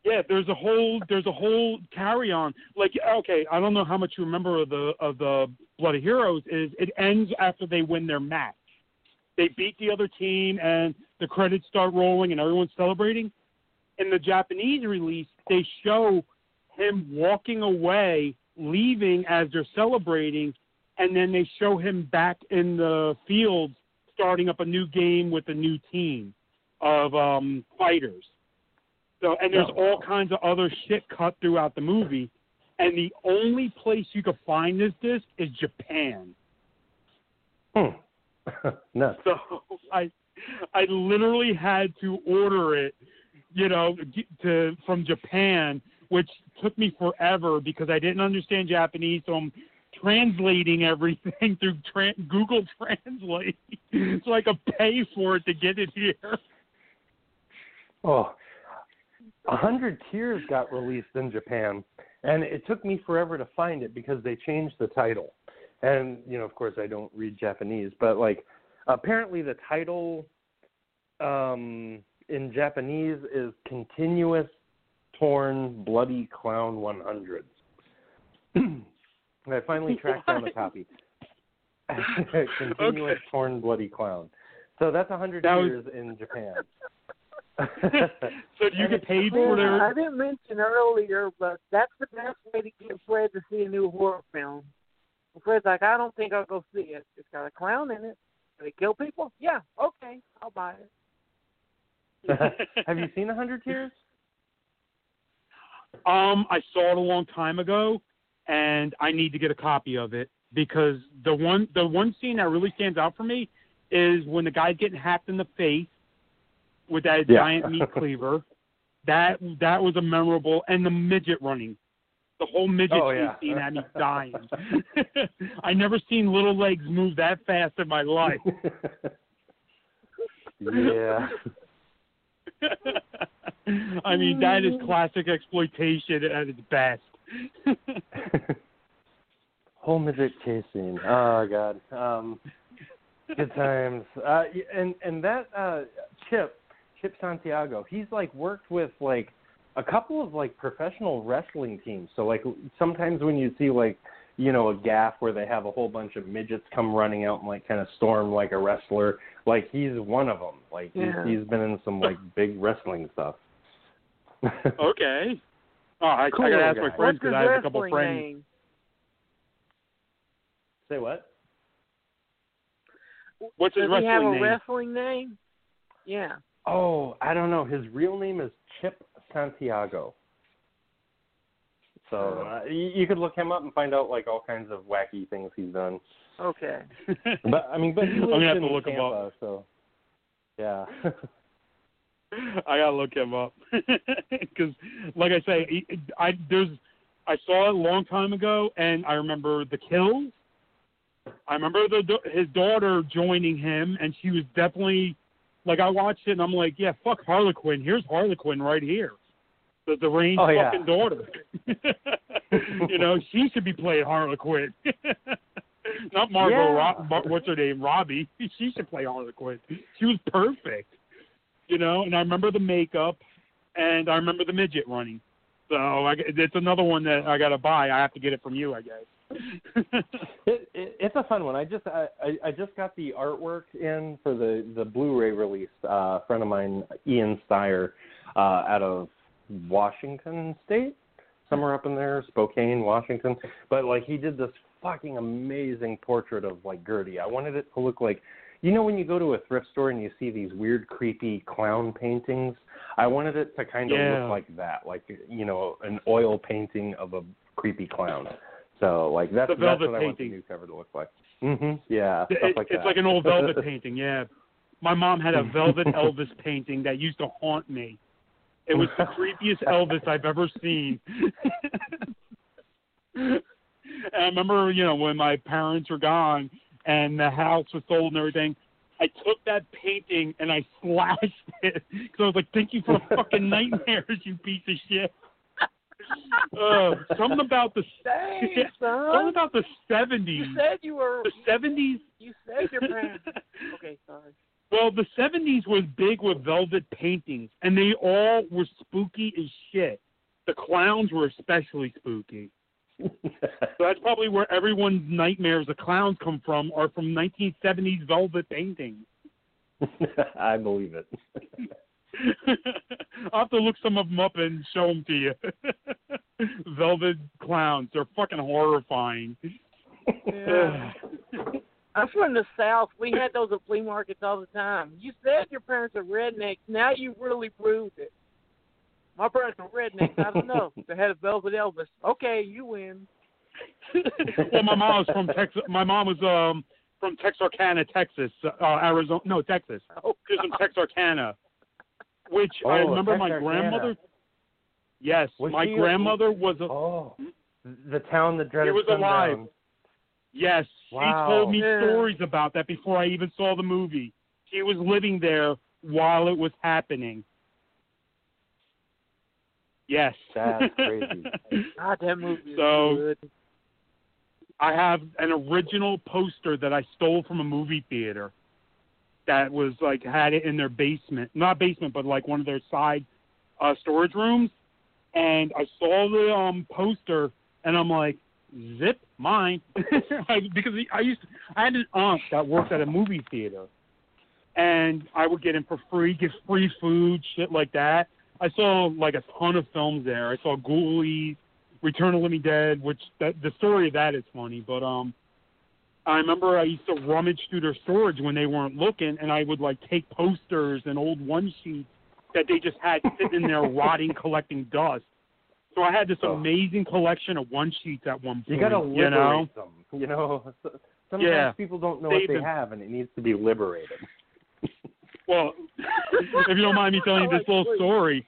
Yeah, there's a whole there's a whole carry on. Like okay, I don't know how much you remember of the of the Blood of Heroes is it ends after they win their match. They beat the other team and the credits start rolling and everyone's celebrating. In the Japanese release, they show him walking away, leaving as they're celebrating, and then they show him back in the field starting up a new game with a new team of um fighters. So and there's all kinds of other shit cut throughout the movie. And the only place you could find this disc is Japan. Hmm. [laughs] Nuts. So I I literally had to order it, you know, to from Japan, which took me forever because I didn't understand Japanese, so I'm translating everything [laughs] through tra- Google Translate so I could pay for it to get it here. Oh, A Hundred Tears got released in Japan, and it took me forever to find it because they changed the title. And you know, of course, I don't read Japanese, but like, apparently the title um, in Japanese is "Continuous Torn Bloody Clown 100." and [clears throat] I finally [laughs] tracked down a copy. [laughs] Continuous Okay. Torn Bloody Clown. So that's a hundred That was- years in Japan. [laughs] so do you And get paid for for I didn't mention earlier, but that's the best way to get Fred to see a new horror film. And Fred's like, I don't think I'll go see it. It's got a clown in it. Do they kill people? Yeah, okay, I'll buy it. [laughs] Have you seen A Hundred Tears? Um, I saw it a long time ago, and I need to get a copy of it because the one the one scene that really stands out for me is when the guy's getting hacked in the face with that Yeah. giant meat [laughs] cleaver. That that was a memorable, and the midget running. The whole midget Oh, yeah. scene had me [laughs] dying. I never seen little legs move that fast in my life. yeah. [laughs] I mean, that is classic exploitation at its best. [laughs] Whole midget chasing. Oh God. Um, good times. Uh, and and that uh, Chip Chip Santiago. He's like worked with like a couple of like professional wrestling teams. So like sometimes when you see like you know a gaff where they have a whole bunch of midgets come running out and like kind of storm like a wrestler, like he's one of them. Like Yeah. he's, he's been in some like [laughs] big wrestling stuff. [laughs] Okay. Oh, I, Cool I gotta ask guy. my What's friends because I have a couple wrestling friends. name? Say what? What's his Does he have a name? wrestling name? Yeah. Oh, I don't know. His real name is Chip Santiago. So uh, you, you could look him up and find out like all kinds of wacky things he's done. Okay. [laughs] But I mean, but he I'm lives gonna have in to look him up. so yeah. [laughs] I gotta look him up [laughs] because, like I say, he- I there's I saw it a long time ago, and I remember the kills. I remember the his daughter joining him, and she was definitely like I watched it, and I'm like, yeah, fuck Harley Quinn. Here's Harley Quinn right here, the the Rain's Oh, yeah. fucking daughter. [laughs] you know, she should be playing Harley Quinn. [laughs] Not Margot. Yeah. Rob, Mar- what's her name? Robbie. [laughs] She should play Harley Quinn. She was perfect. You know, and I remember the makeup, and I remember the midget running. So I, it's another one that I got to buy. I have to get it from you, I guess. it, it, it's a fun one. I just I, I I just got the artwork in for the the Blu-ray release. Uh, a friend of mine, Ian Steyer, uh, out of Washington State, somewhere up in there, Spokane, Washington. But like he did this fucking amazing portrait of like Gurdy. I wanted it to look like. You know when you go to a thrift store and you see these weird, creepy clown paintings? I wanted it to kind of Yeah. look like that, like you know, an oil painting of a creepy clown. So like that's The that's velvet what I want the painting. new cover to look like. Mhm. Yeah, It- like it's that. like an old velvet [laughs] painting. Yeah, my mom had a velvet [laughs] Elvis painting that used to haunt me. It was the [laughs] creepiest Elvis I've ever seen. and I remember, you know, when my parents were gone and the house was sold and everything, I took that painting and I slashed [laughs] it because I was like, "Thank you for the fucking nightmares, you piece of shit." Uh, something about the [laughs] Dang, something about the seventies. You said you were. The seventies. You said your parents. Okay, sorry. Well, the seventies was big with velvet paintings, and they all were spooky as shit. The clowns were especially spooky. So that's probably where everyone's nightmares of clowns come from, are from 1970s velvet paintings. [laughs] I believe it. [laughs] I'll have to look some of them up and show them to you. [laughs] Velvet clowns. They're fucking horrifying. Yeah. [sighs] I'm from the South. We had those at flea markets all the time. You said your parents are rednecks. Now you really proved it. My parents are rednecks. I don't know. They had a Velvet Elvis. Okay, you win. [laughs] well, my mom was from Texas. My mom was um from Texarkana, Texas, uh, Arizona. No, Texas. Oh, She's from Texarkana, which I Oh, remember my grandmother. Yes, Was my she- grandmother was a Oh, the town that dreaded He was alive. Yes, Wow. she told me Yeah. stories about that before I even saw the movie. She was living there while it was happening. Yes. That's [laughs] crazy. God, that movie is So- good. I have an original poster that I stole from a movie theater that was like had it in their basement. Not basement, but like one of their side uh storage rooms. And I saw the um poster and I'm like, zip mine [laughs] [laughs] because I used to, I had an aunt that worked at a movie theater and I would get in for free, get free food, shit like that. I saw like a ton of films there. I saw Ghoulies, Return of the Living Dead, which that, the story of that is funny, but um I remember I used to rummage through their storage when they weren't looking and I would like take posters and old one sheets that they just had sitting in there [laughs] rotting collecting dust. So I had this Oh. amazing collection of one sheets at one point. You got to you liberate know? them. You know, [laughs] sometimes Yeah. people don't know Save what they them. have, and it needs to be liberated. [laughs] Well, [laughs] if you don't mind me telling you this little story,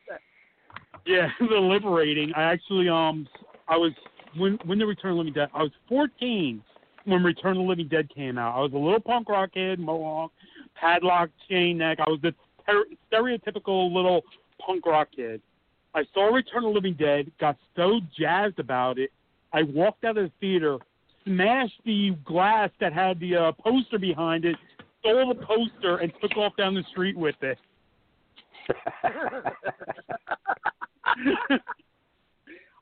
yeah, the liberating. I actually um I was when when the Return of the Living Dead. I was 14 when Return of the Living Dead came out. I was a little punk rock kid, mohawk, padlock, chain neck. I was the ter- stereotypical little punk rock kid. I saw Return of the Living Dead, got so jazzed about it. I walked out of the theater, smashed the glass that had the uh, poster behind it, stole the poster, and took off down the street with it. [laughs]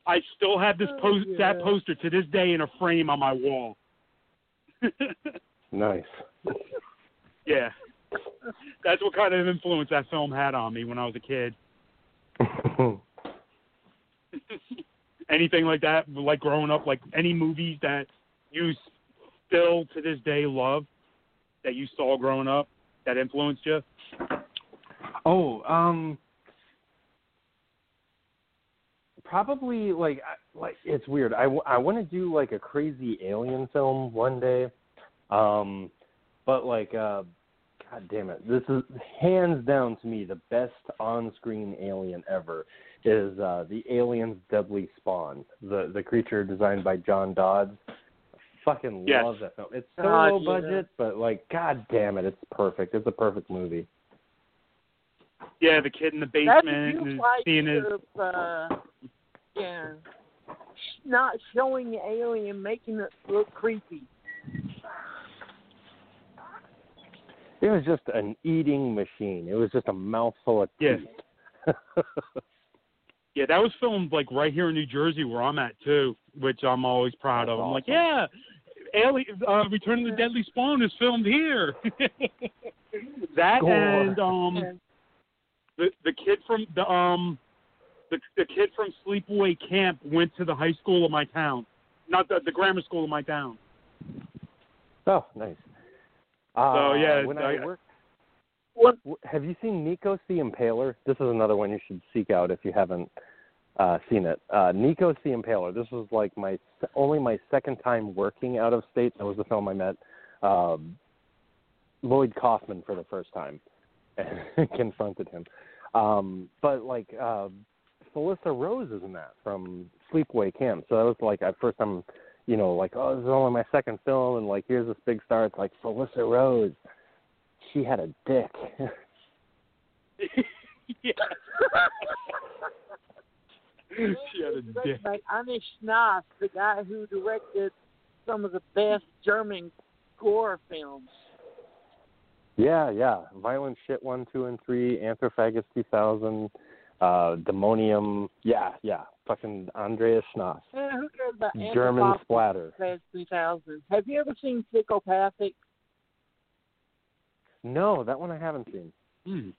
I still have this Oh, post that poster to this day in a frame on my wall. [laughs] nice. yeah. That's what kind of influence that film had on me when I was a kid. [laughs] Anything like that, like growing up, like any movies that you still to this day love that you saw growing up that influenced you? oh, um, probably like like it's weird. I, I want to do like a crazy alien film one day, um, but like uh, God damn it, this is hands down to me the best on-screen alien ever is uh, the Aliens Deadly Spawn, the the creature designed by John Dods. Fucking Yes. love that film. It's so God, low yeah. budget, but like, god damn it, it's perfect. It's a perfect movie. Yeah, the kid in the basement is seeing his uh, yeah, not showing the alien, making it look creepy. It was just an eating machine. It was just a mouthful of Yeah. teeth. [laughs] Yeah, that was filmed like right here in New Jersey where I'm at too, which I'm always proud of. That's I'm like, yeah, Alien, uh, Return of the Deadly Spawn is filmed here. [laughs] that Gore. and um the the kid from the um the the kid from Sleepaway Camp went to the high school of my town, not the the grammar school of my town. oh, nice. Uh, So, yeah, when I- I worked, What? have you seen Nikos the Impaler? This is another one you should seek out if you haven't uh, seen it. Uh, Nikos the Impaler. This was like my only my second time working out of state. That was the film I met um, Lloyd Kaufman for the first time [laughs] and confronted him. Um, but like uh, Felissa Rose is in that from Sleepaway Camp. So that was like at first I'm, you know, like oh this is only my second film and like here's this big star. It's like Felissa Rose. She had a dick. yeah. [laughs] she had a dick. Like Andreas Schnaas, the guy who directed some of the best German gore films. Yeah, yeah. Violent Shit 1, 2, and 3, Anthropophagous 2000, uh, Demonium. Yeah, yeah. Fucking Andreas Schnaas. Eh, who cares about German splatter. Past 2000? Have you ever seen Psychopathic? No, that one I haven't seen. Hmm.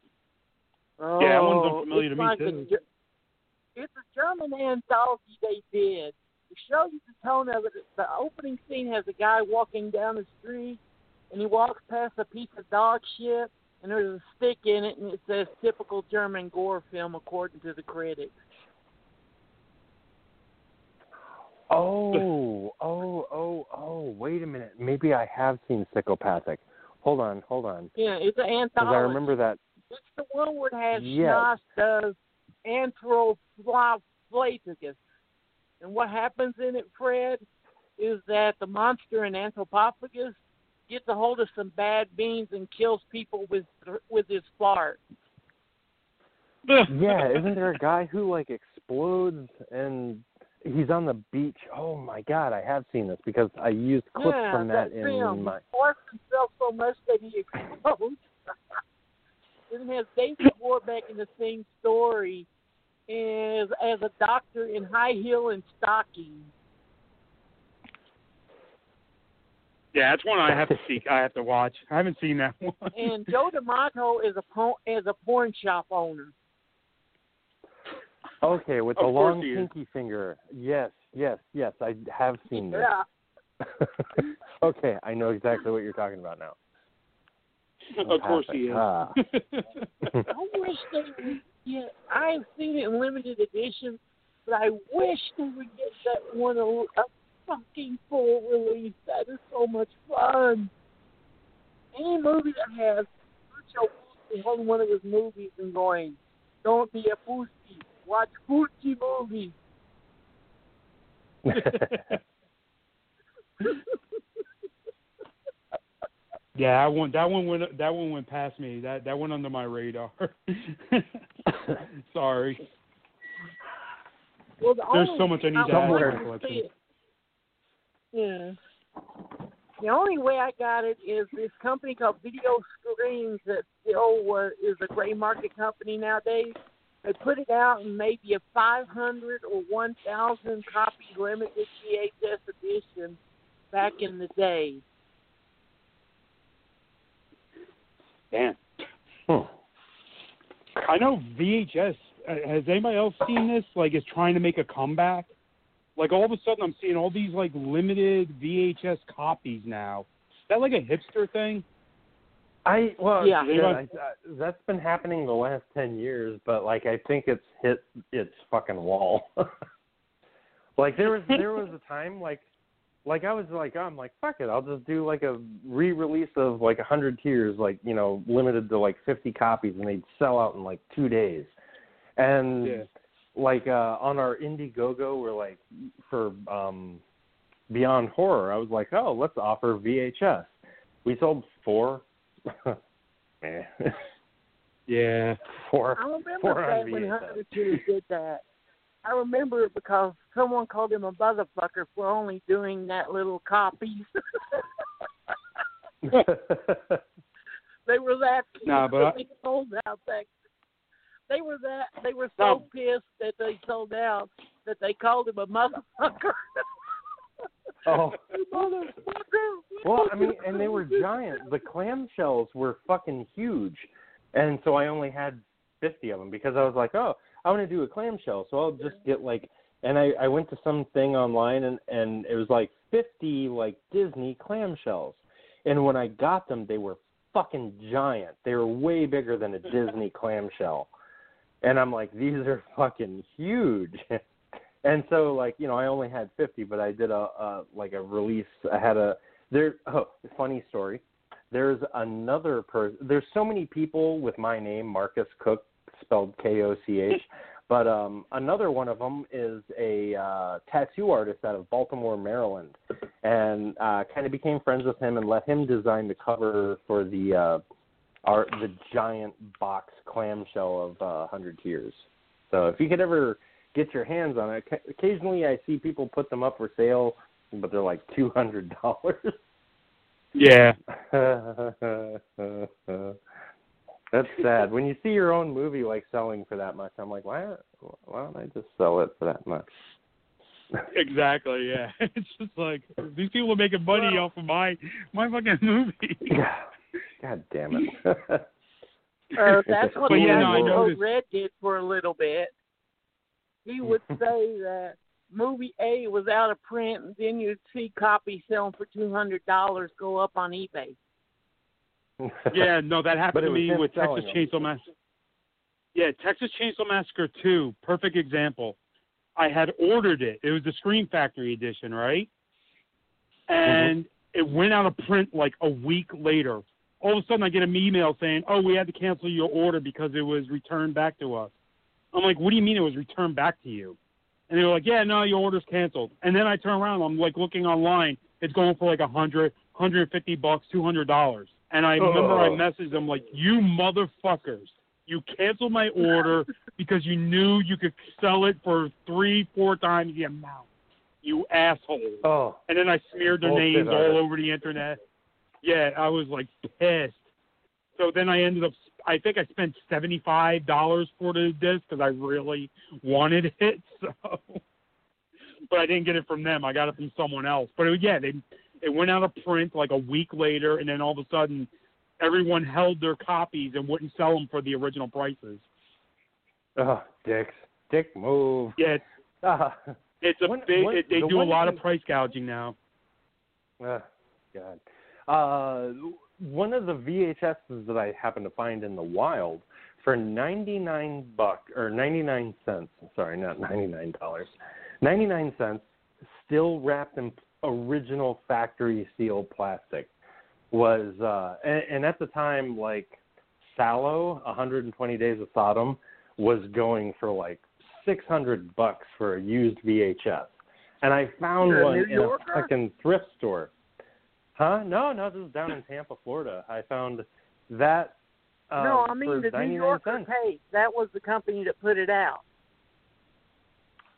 Oh, Yeah, that one's unfamiliar to me, like a too. Ge- it's a German anthology they did. To show you the tone of it, the opening scene has a guy walking down the street, and he walks past a piece of dog shit, and there's a stick in it, and it says "typical German gore film" according to the critics. Oh, oh, oh, oh! Wait a minute. Maybe I have seen Psychopathic. Hold on, hold on. Yeah, it's an Because anthology. I remember that. It's the one where it has Yes. Schnosta's Anthropophagus. And what happens in it, Fred, is that the monster in Anthropophagus gets a hold of some bad beans and kills people with with his fart. Yeah, isn't there a guy who like explodes and he's on the beach? Oh my god, I have seen this because I used clips yeah, from that, in film. my. He farts himself so much that he explodes. and it has David Warbeck in the same story as as a doctor in high heel and stockings. Yeah, that's one I have to see. I have to watch. I haven't seen that [laughs] one. and Joe D'Amato is a po- is a porn shop owner. Okay, with Of the long he is. pinky finger. Yes, yes, yes. I have seen this. Yeah. [laughs] okay, I know exactly what you're talking about now. of course he is. Ah. [laughs] I wish they would get. I've seen it in limited edition, but I wish they would get that one a, a fucking full release. That is so much fun. Any movie that has Lucio Fulci holding one of his movies and going, "Don't be a Fulci, watch Fulci movies." [laughs] yeah, that one. That one went. That one went past me. That that went under my radar. [laughs] Sorry. Well, the There's only, so much I need to add to my collection. Yeah. The only way I got it is this company called Video Screens that still was, is a gray market company nowadays. They put it out in maybe a 500 or 1,000 copy limited VHS edition back in the day. Damn. Hmm. I know VHS. uh, Has anybody else seen this? Like, is trying to make a comeback. Like all of a sudden, I'm seeing all these like limited VHS copies now. Is that like a hipster thing? I well, Yeah. yeah, I, I, that's been happening the last ten years, but like I think it's hit its fucking wall. [laughs] like there was there was a time like like I was like I'm like fuck it, I'll just do like a re-release of like a hundred tears, like you know limited to like fifty copies, and they'd sell out in like two days. And Yeah. like uh on our Indiegogo, we're like for um Beyond Horror, I was like, oh, let's offer VHS. We sold four. Eh. Yeah. [laughs] four. I remember Four that on when VHS. Hunter Two did that. I remember it because someone called him a motherfucker for only doing that little copies. [laughs] [laughs] They were that Nah, but I- they sold out that they were that they were so No. pissed that they sold out that they called him a motherfucker. Oh. Well, I mean, and they were giant. The clamshells were fucking huge, and so I only had fifty of them because I was like, oh, I want to do a clamshell, so I'll just get like. And I I went to something online and and it was like fifty like Disney clamshells, and when I got them, they were fucking giant. They were way bigger than a Disney clamshell, and I'm like, these are fucking huge. [laughs] And so, like you know, I only had fifty, but I did a, a like a release. I had a there. Oh, funny story. There's another person. There's so many people with my name, Marcus Koch, spelled K O C H. [laughs] But um, another one of them is a uh, tattoo artist out of Baltimore, Maryland, and uh, kind of became friends with him and let him design the cover for the uh, our the giant box clamshell of uh, Hundred Tears. So if you could ever get your hands on it, occasionally I see people put them up for sale, but they're like two hundred dollars. Yeah. [laughs] That's sad. When you see your own movie like selling for that much, I'm like, why? Why don't I just sell it for that much? Exactly. Yeah. [laughs] It's just like these people are making money off of my my fucking movie. [laughs] God damn it. Uh, that's what But yeah, no, I who wrote Red did for a little bit. He would [laughs] say that movie A was out of print, and then you'd see copies selling for two hundred dollars go up on eBay. [laughs] Yeah, no, that happened to me with selling Texas them. Chainsaw Massacre. Yeah, Texas Chainsaw Massacre 2, perfect example. I had ordered it. It was the Scream Factory edition, right? And mm-hmm. it went out of print like a week later. All of a sudden, I get an email saying, "Oh, we had to cancel your order because it was returned back to us." I'm like, "What do you mean it was returned back to you?" And they were like, "Yeah, no, your order's canceled." And then I turn around, I'm like looking online, it's going for like a hundred, hundred and fifty bucks, two hundred dollars. And I remember I Oh. messaged them like, "You motherfuckers, you canceled my order [laughs] because you knew you could sell it for three, four times the amount. You assholes." oh, And then I smeared their names all over the internet. Yeah, I was like pissed. So then I ended up. I think I spent seventy five dollars for the disc because I really wanted [laughs] it. So, but I didn't get it from them. I got it from someone else. But it, yeah, they it went out of print like a week later, and then all of a sudden, everyone held their copies and wouldn't sell them for the original prices. oh, dicks, dick move. Yeah, Ah, it's a One- big. one- it, they the do a lot of price gouging now. ah, God. Uh, one of the VHSs that I happened to find in the wild for ninety nine buck or ninety nine cents. Sorry, not ninety nine dollars. Ninety nine cents, still wrapped in original factory seal plastic. Was uh, and, and at the time like Salò, 120 Days of Sodom, was going for like 600 bucks for a used VHS. And I found one in a fucking thrift store. Huh? No, no, this is down in Tampa, Florida. I found that. Um, no, I mean the New 99 Yorker cents. tape. That was the company that put it out.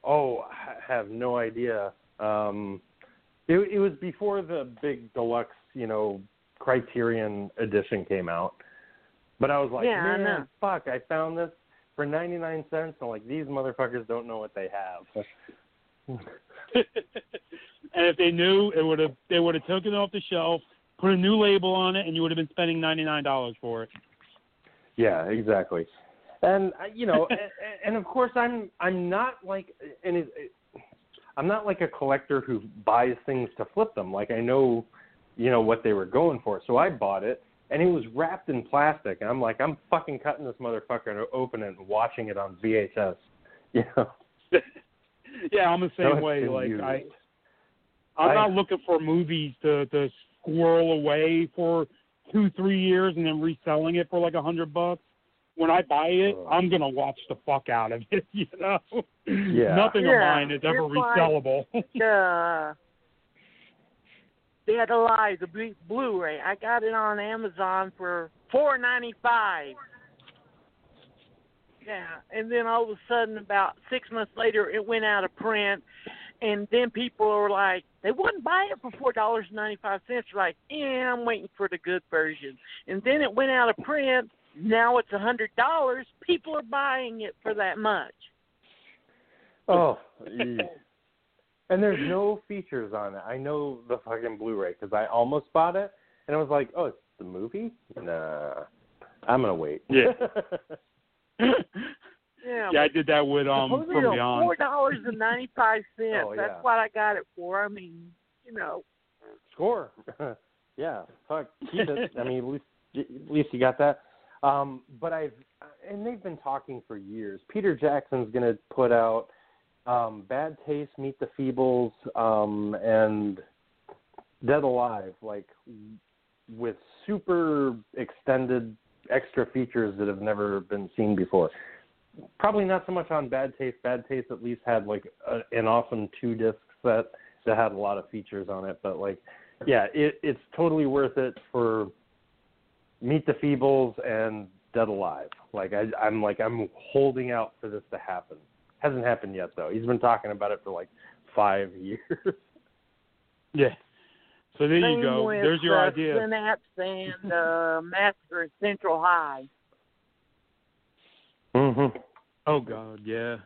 Oh, I have no idea. Um, it, it was before the big deluxe, you know, Criterion edition came out. But I was like, Yeah, man, know. fuck! I found this for ninety nine cents. I'm like, these motherfuckers don't know what they have. [laughs] [laughs] and if they knew, it would have they would have taken it off the shelf, put a new label on it, and you would have been spending ninety nine dollars for it. Yeah, exactly. And uh, you know, and, and of course, I'm I'm not like and it, it, I'm not like a collector who buys things to flip them. Like I know, you know what they were going for, so I bought it, and it was wrapped in plastic. And I'm like, I'm fucking cutting this motherfucker open and watching it on VHS. [laughs] You know, [laughs] [laughs] yeah, I'm the same it's way. Like used. I, I'm I- not looking for movies to to squirrel away for two three years and then reselling it for like a hundred bucks. When I buy it, Ugh. I'm gonna watch the fuck out of it. [laughs] You know, Yeah. nothing of mine is ever it's like- resellable. uh, Dead Alive, the Blu- Blu-ray. I got it on Amazon for four ninety five. Yeah, and then all of a sudden, about six months later, it went out of print, and then people were like, they wouldn't buy it for four dollars and ninety five cents. Like, yeah, I'm waiting for the good version. And then it went out of print. Now it's a hundred dollars. People are buying it for that much. Oh, yeah. and there's no features on it. I know the fucking Blu-ray because I almost bought it, and I was like, oh, it's the movie? Nah, I'm gonna wait. Yeah. [laughs] [laughs] Yeah, yeah, I did that with um Supposedly from on Beyond. four dollars and ninety five [laughs] cents. Oh, That's what I got it for. I mean, you know. Score. [laughs] yeah, fuck, keep it. I mean, at least at least you got that. Um, but I've and they've been talking for years. Peter Jackson's gonna put out um, Bad Taste, Meet the Feebles, um, and Dead Alive, like with super extended extra features that have never been seen before. Probably not so much on Bad Taste. Bad Taste at least had like a, an awesome two disc set that had a lot of features on it, but like yeah, it, it's totally worth it for Meet the Feebles and Dead Alive. Like I, I'm like I'm holding out for this to happen. Hasn't happened yet though. He's been talking about it for like five [laughs] years. Yeah. So there you go. with, There's your uh, idea. Synapse and uh, [laughs] Massacre at Central High. mm-hmm. Oh God, yeah.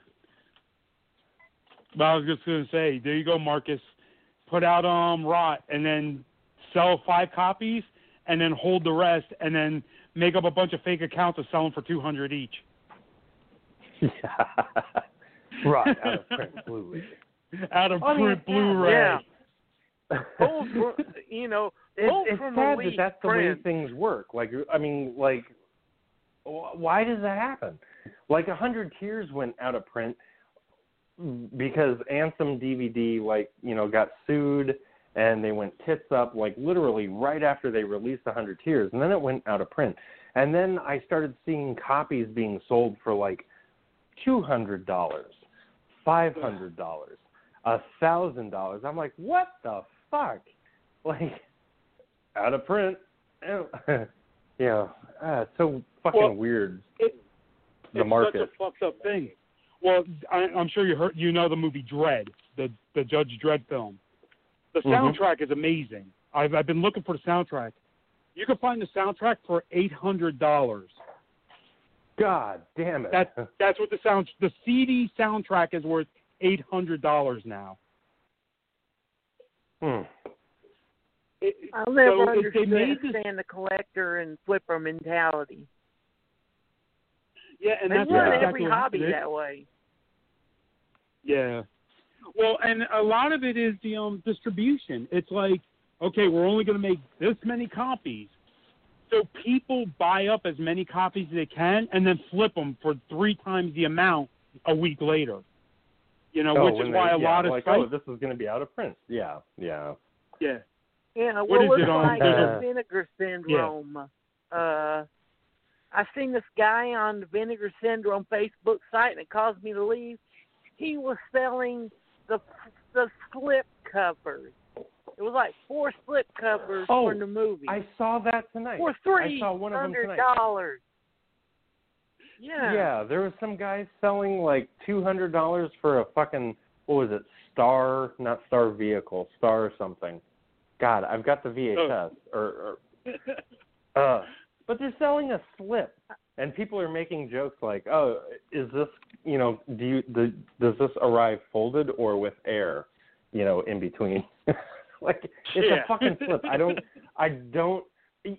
But I was just gonna say, there you go, Marcus. Put out um Rot and then sell five copies and then hold the rest and then make up a bunch of fake accounts and sell them for two hundred each. [laughs] Yeah. right. Out of print Blu-ray. Out of I print yeah. Blu-ray. Yeah. Pulled [laughs] from, you know, It's, pulled it's from sad a that that's the way things work. Like, I mean, like, why does that happen? Like, A Hundred Tears went out of print because Anthem DVD, like, you know, got sued and they went tits up, like, literally right after they released A Hundred Tears, and then it went out of print. And then I started seeing copies being sold for like two hundred dollars, five hundred dollars, a thousand dollars. I'm like, what the fuck? [laughs] Like, out of print. [laughs] yeah, ah, it's so fucking Well, weird. it- the it's market. such a fucked up thing. Well, I, I'm sure you heard, you know the movie Dredd, the the Judge Dredd film. The Mhm. soundtrack is amazing. I've I've been looking for the soundtrack. You can find the soundtrack for eight hundred dollars. God damn it. That [laughs] that's what the sound the CD soundtrack is worth eight hundred dollars now. Hmm. It, I'll never so if understand the collector and flipper mentality. yeah, and they that's run exactly every what hobby it is. that way. Yeah. Well, and a lot of it is the um distribution. It's like, okay, we're only going to make this many copies. So people buy up as many copies as they can and then flip them for three times the amount a week later. You know, Oh, which is they- why a yeah, lot of like, sites, oh, this is going to be out of print. Yeah, yeah. yeah. Yeah, What well, is it on- like there's the a- vinegar syndrome. Uh, I seen this guy on the vinegar syndrome Facebook site, and it caused me to leave. He was selling the the slip covers. It was like four slip covers Oh, for the movie I saw that tonight. for I three saw one of hundred tonight. dollars. Yeah. Yeah, there was some guy selling like two hundred dollars for a fucking what was it? Star, not Star vehicle, Star or something. God, I've got the VHS Oh. or, or [laughs] uh, but they're selling a slip, and people are making jokes like, "Oh, is this you know? Do you the, does this arrive folded or with air? You know, in between? [laughs] like it's Yeah. a fucking slip. I don't, [laughs] I don't.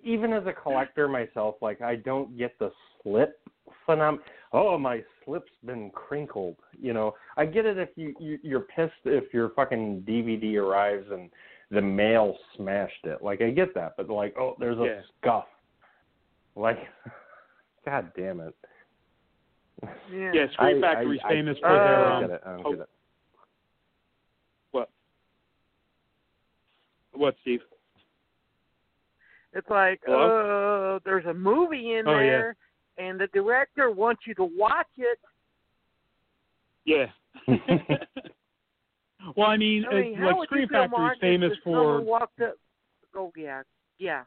Even as a collector myself, like I don't get the slip phenom. Oh, my slip's been crinkled. You know, I get it if you, you you're pissed if your fucking DVD arrives and the mail smashed it. Like I get that, but like, oh, there's a Yeah. scuff. Like, [laughs] god damn it. Yeah. Yeah, Scream I- Factory's I- famous I, for I their don't um, get it. I don't oh. get it. what, Steve? It's like, Hello? uh, there's a movie in Oh, yeah. There, and the director wants you to watch it. Yeah. [laughs] [laughs] well, I mean, I mean, like Scream Factory is famous for someone walked up? Oh yeah, yeah,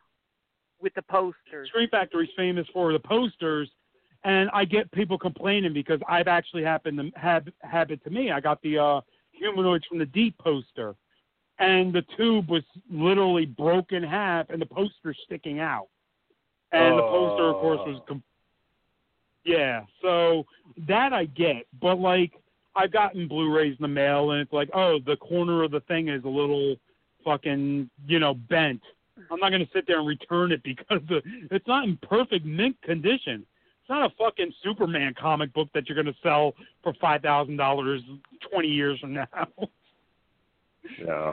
with the posters. Scream Factory is famous for the posters, and I get people complaining because I've actually happened to have happened to me. I got the uh, humanoids from the deep poster, and the tube was literally broken in half, and the poster sticking out, and the poster, of course, was. Oh. Com- yeah, so that I get, but like I've gotten Blu-rays in the mail, and it's like, oh, the corner of the thing is a little fucking, you know, bent. I'm not going to sit there and return it [laughs] because the, it's not in perfect mint condition. It's not a fucking Superman comic book that you're going to sell for five thousand dollars twenty years from now. [laughs] Yeah.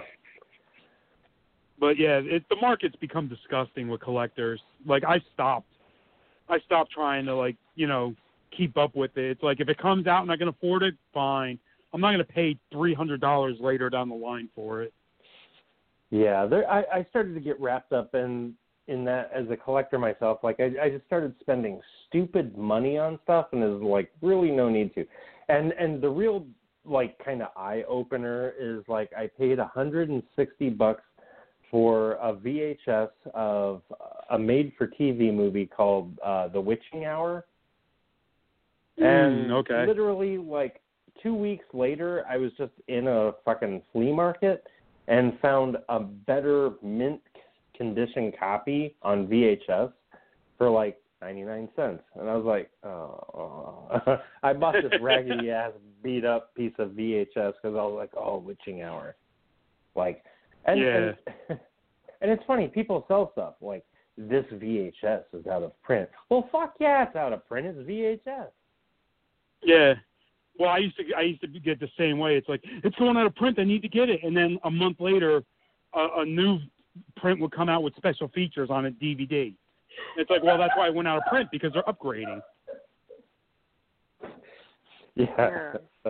but yeah, it, the market's become disgusting with collectors. Like I stopped, I stopped trying to like you know keep up with it. It's like if it comes out and I can afford it, fine. I'm not going to pay three hundred dollars later down the line for it. Yeah, there. I, I started to get wrapped up in in that as a collector myself. Like I, I just started spending stupid money on stuff, and there's like really no need to. And and the real like kind of eye opener is like I paid a hundred and sixty bucks for a VHS of a made-for-TV movie called uh, The Witching Hour. And Mm, okay. literally like two weeks later, I was just in a fucking flea market and found a better mint condition copy on VHS for like 99 cents. And I was like, oh. [laughs] I bought this raggedy [laughs] ass beat up piece of VHS because I was like, oh, witching hour. Like, and, Yeah. and, [laughs] and it's funny, people sell stuff. Like, this VHS is out of print. Well, fuck yeah, it's out of print. It's VHS. Yeah. Well, I used to I used to get the same way. It's like it's going out of print. I need to get it, and then a month later, a, a new print would come out with special features on a DVD. It's like, well, that's why it went out of print because they're upgrading. Yeah. Yeah. I,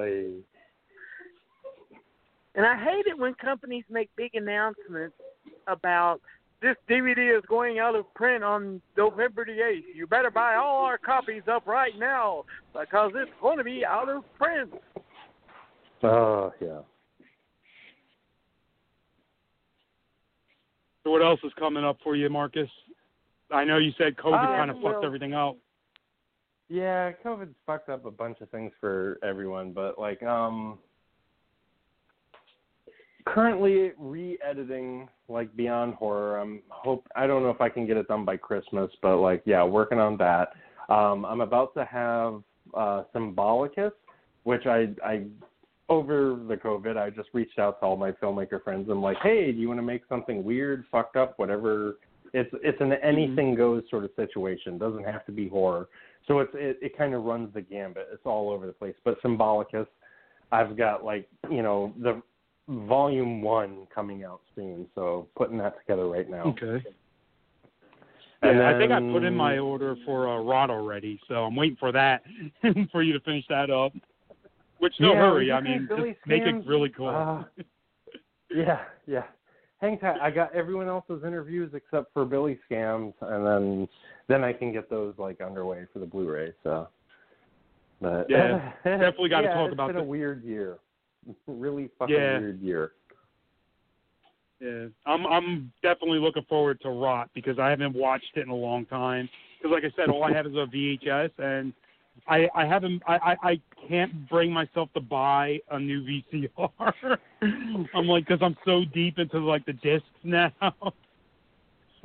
And I hate it when companies make big announcements about this DVD is going out of print on November the 8th. You better buy all our copies up right now because it's going to be out of print. oh yeah. So what else is coming up for you, Marcus? I know you said COVID Uh, kind of fucked everything up. Yeah, COVID's fucked up a bunch of things for everyone, but like um currently re-editing like Beyond Horror. I'm hope I don't know if I can get it done by Christmas, but like yeah, working on that. Um I'm about to have uh Symbolicus, which I I over the COVID, I just reached out to all my filmmaker friends. I'm like, "Hey, do you want to make something weird, fucked up, whatever?" It's it's an anything goes sort of situation. Doesn't have to be horror. So it's it, it kind of runs the gambit. It's all over the place. But Symbolicus, I've got like you know the volume one coming out soon. So putting that together right now. Okay. And Yeah, I think I put in my order for uh, Rot already, so I'm waiting for that [laughs] for you to finish that up. Which no Yeah, hurry. I mean, Billy just make it really cool. Uh, yeah, yeah. Hang tight. I got everyone else's interviews except for Billy Scams, and then then I can get those like underway for the Blu-ray. So, but Yeah, [laughs] definitely gotta yeah, talk it's about been the- a weird year. Really fucking Yeah. weird year. Yeah, I'm I'm definitely looking forward to Rot because I haven't watched it in a long time. Because like I said, all I have is a VHS, and I I haven't I I, I can't bring myself to buy a new VCR. [laughs] I'm like because I'm so deep into like the discs now,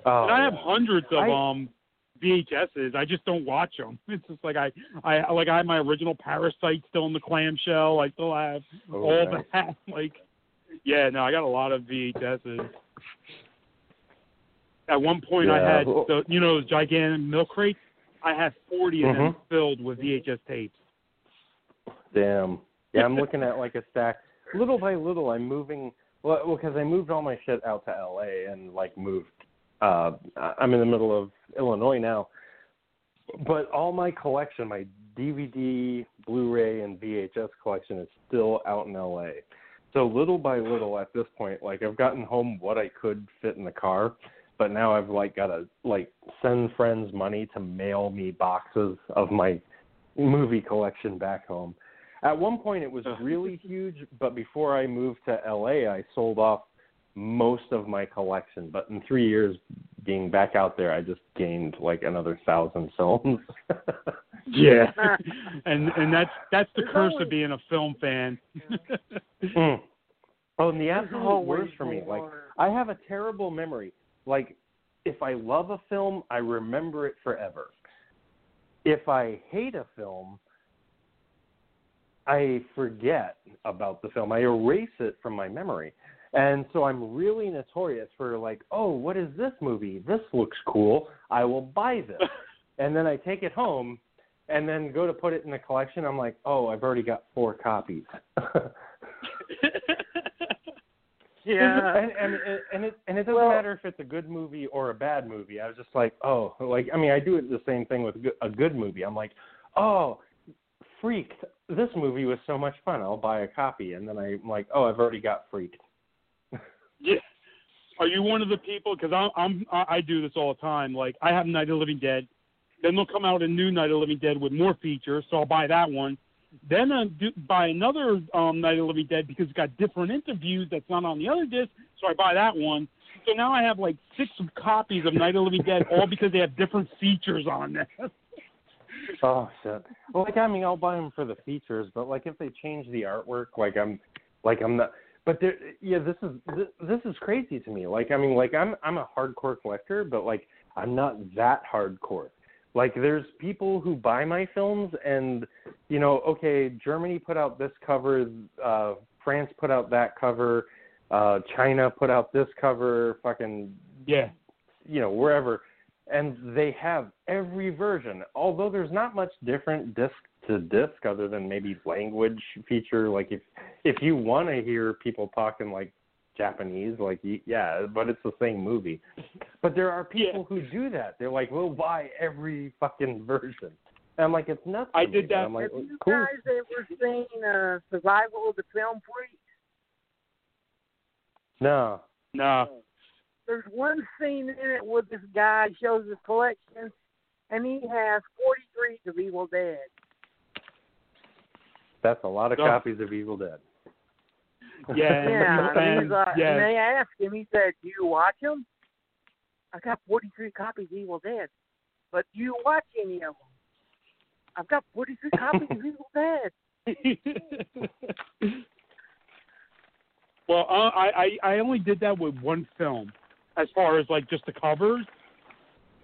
Oh, and I have hundreds of I- um VHSs. I just don't watch them. [laughs] It's just like I I like I have my original Parasite still in the clamshell. I still have Oh, all nice. that. [laughs] Like, yeah, no, I got a lot of VHSs. At one point, I Yeah. had the you know those gigantic milk crates. I had 40 of them Mhm. filled with VHS tapes. Damn. Yeah, I'm [laughs] looking at like a stack. Little by little, I'm moving. Well, because I moved all my shit out to LA and like moved. Uh, I'm in the middle of Illinois now, but all my collection, my DVD, Blu-ray, and VHS collection is still out in LA. So little by little, at this point, like I've gotten home what I could fit in the car, but now I've like got to like send friends money to mail me boxes of my movie collection back home. At one point, it was really huge, but before I moved to LA, I sold off most of my collection. But in three years being back out there, I just gained like another thousand [laughs] films. Yeah, [laughs] and and that's that's the There's curse always- of being a film fan. Mm. Oh, and the There's absolute always worst for me, like. I have a terrible memory. Like if I love a film, I remember it forever. If I hate a film, I forget about the film. I erase it from my memory. And so I'm really notorious for like, oh, what is this movie? This looks cool. I will buy this. [laughs] and then I take it home and then go to put it in the collection. I'm like, oh, I've already got four copies. [laughs] Yeah. and and and- and it and it doesn't Well- matter if it's a good movie or a bad movie. I was just like, oh, like I mean, I do it the same thing with a good- a good movie. I'm like, oh, freaked. This movie was so much fun. I'll buy a copy, and then I'm like, oh, I've already got freaked. Yeah. Are you one of the people? Because I'm, I'm, I do this all the time. Like I have Night of the Living Dead, then they'll come out a new Night of the Living Dead with more features, so I'll buy that one. Then I do buy another um, Night of the Living Dead because it's got different interviews that's not on the other disc, so I buy that one. So now I have like six copies of Night of the Living Dead, all because they have different features on them. [laughs] Oh shit. Well, like I mean, I'll buy them for the features, but like if they change the artwork, like I'm, like I'm not. But there, yeah, this is this, this is crazy to me. Like I mean, like I'm I'm a hardcore collector, but like I'm not that hardcore. Like there's people who buy my films, and you know, okay, Germany put out this cover, uh, France put out that cover, uh, China put out this cover, fucking yeah. you know wherever and they have every version. Although there's not much different disc to disc other than maybe language feature. Like if if you want to hear people talking like Japanese, like yeah, but it's the same movie. But there are people who do that. They're like, we'll buy every fucking version. And I'm like, it's nuts. I did that- I'm like, Have you cool. guys ever seen uh, Survival of the Film Freak? No. No. There's one scene in it where this guy shows his collection, and he has 43 of Evil Dead. That's a lot of No. copies of Evil Dead. Yeah, and Yeah, he's- and, he's, uh, yeah. and they asked him. He said, "Do you watch them?" I got 43 copies of Evil Dead, but do you watch any of them? I've got 43 copies of Evil Dead. [laughs] [laughs] well, uh, I, I I only did that with one film, as far as like just the covers,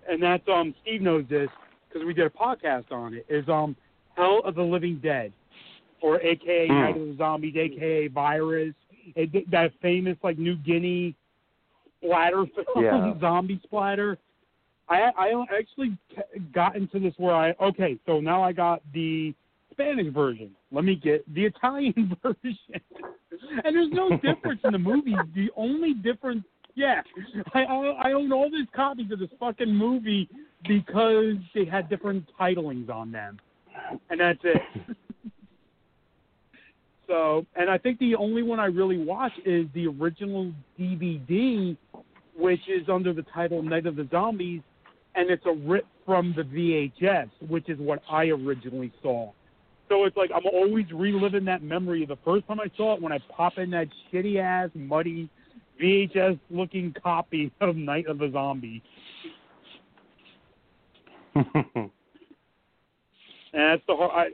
and that's um Steve knows this because we did a podcast on it. Is um Hell of the Living Dead, or AKA Hmm. Night of the Zombies, AKA Virus, it, that famous like New Guinea splatter [laughs] film, Yeah. zombie splatter. I I actually got into this where I okay, so now I got the Spanish version. Let me get the [laughs] Italian [laughs] version. and there's no difference in the movies. The only difference, yeah, I, I I own all these copies of this fucking movie because they had different titlings on them, and that's it. [laughs] so, and I think the only one I really watch is the original DVD, which is under the title Night of the Zombies, and it's a rip from the VHS, which is what I originally saw. So it's like I'm always reliving that memory of the first time I saw it when I pop in that shitty ass, muddy VHS looking copy of Night of the Zombie. [laughs] And that's the hor- I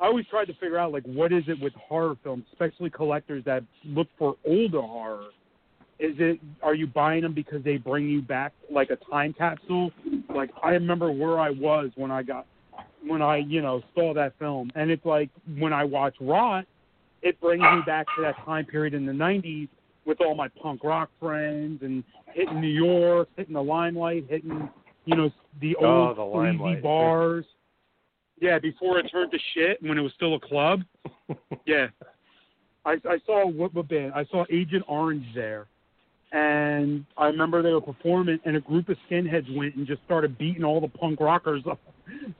I always tried to figure out like what is it with horror films, especially collectors that look for older horror. Is it are you buying them because they bring you back like a time capsule? Like I remember where I was when I got when I, you know, saw that film. And it's like when I watch Rot, it brings me back to that time period in the 90s with all my punk rock friends and hitting New York, hitting the limelight, hitting, you know, the Oh, old the sleazy Limelight. bars. Yeah, before it turned to shit when it was still a club. [laughs] Yeah. I, I saw what, what band? I saw Agent Orange there. And I remember they were performing, and a group of skinheads went and just started beating all the punk rockers up.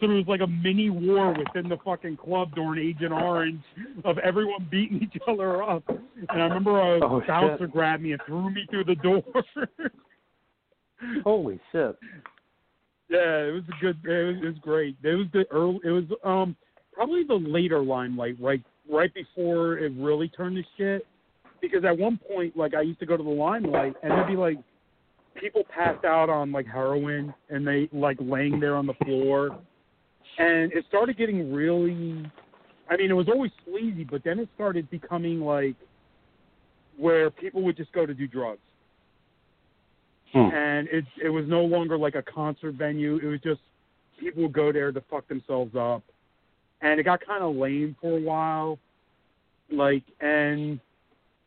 So there was like a mini war within the fucking club during Agent Orange of everyone beating each other up. And I remember a Oh, bouncer shit. grabbed me and threw me through the door. [laughs] Holy shit. Yeah, it was a good. It was, it was great. It was the early. It was um probably the later limelight, right right before it really turned to shit. Because at one point, like I used to go to the limelight, and it'd be like people passed out on like heroin, and they like laying there on the floor, and it started getting really. I mean, it was always sleazy, but then it started becoming like where people would just go to do drugs Hmm. and it it was no longer like a concert venue. It was just people would go there to fuck themselves up, and it got kind of lame for a while. Like, and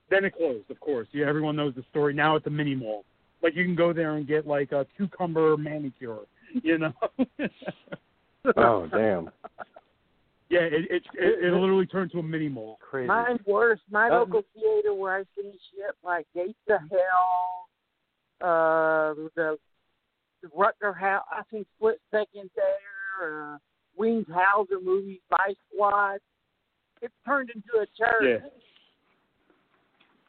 then it closed. Of course, yeah, everyone knows the story. Now it's a mini mall. Like you can go there and get like a cucumber manicure. You know. [laughs] Oh, damn. Yeah, it it it, it literally turned to a mini mall. Crazy. Mine's worse. My Um, local theater where I see shit like Gates of Hell, uh, the, the Rutger Hauer. I see Split Second there. Uh, Wings Hauser movies, Vice Squad. It's turned into a church.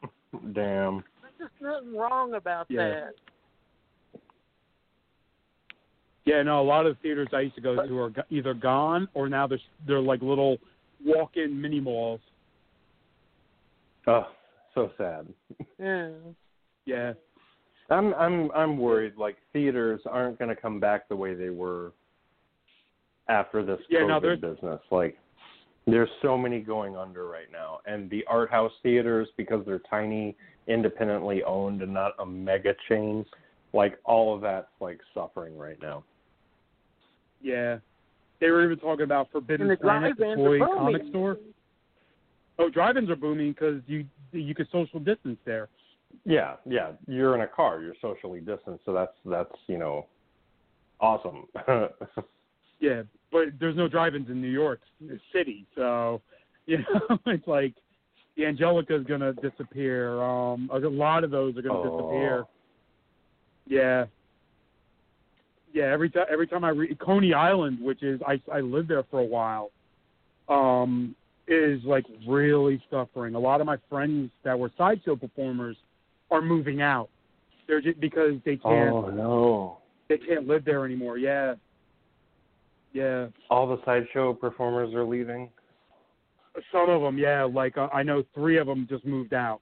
Yeah. Damn. There's just nothing wrong about Yeah. that. Yeah, no, a lot of the theaters I used to go to are either gone or now they're they're like little walk-in mini malls. Oh, so sad. [laughs] Yeah. Yeah. I'm I'm I'm worried like theaters aren't going to come back the way they were after this Yeah, COVID no, there's- business. Like there's so many going under right now and the art house theaters because they're tiny, independently owned and not a mega chain, like all of that's like suffering right now. Yeah. They were even talking about Forbidden And the Planet, the drive-ins toy are comic booming. store. Oh, drive-ins are booming because you you could social distance there. Yeah, yeah. You're in a car, you're socially distanced, so that's that's, you know, Awesome. [laughs] Yeah, but there's no drive-ins in New York City, so [laughs] you know it's like the Angelika's gonna disappear. Um, a lot of those are gonna Oh. disappear. Yeah. Yeah, every time every time I read Coney Island, which is I I lived there for a while, um, is like really suffering. A lot of my friends that were sideshow performers are moving out. They're just because they can't oh no. they can't live there anymore. Yeah. Yeah. All the sideshow performers are leaving. Some of them, yeah. Like uh, I know three of them just moved out.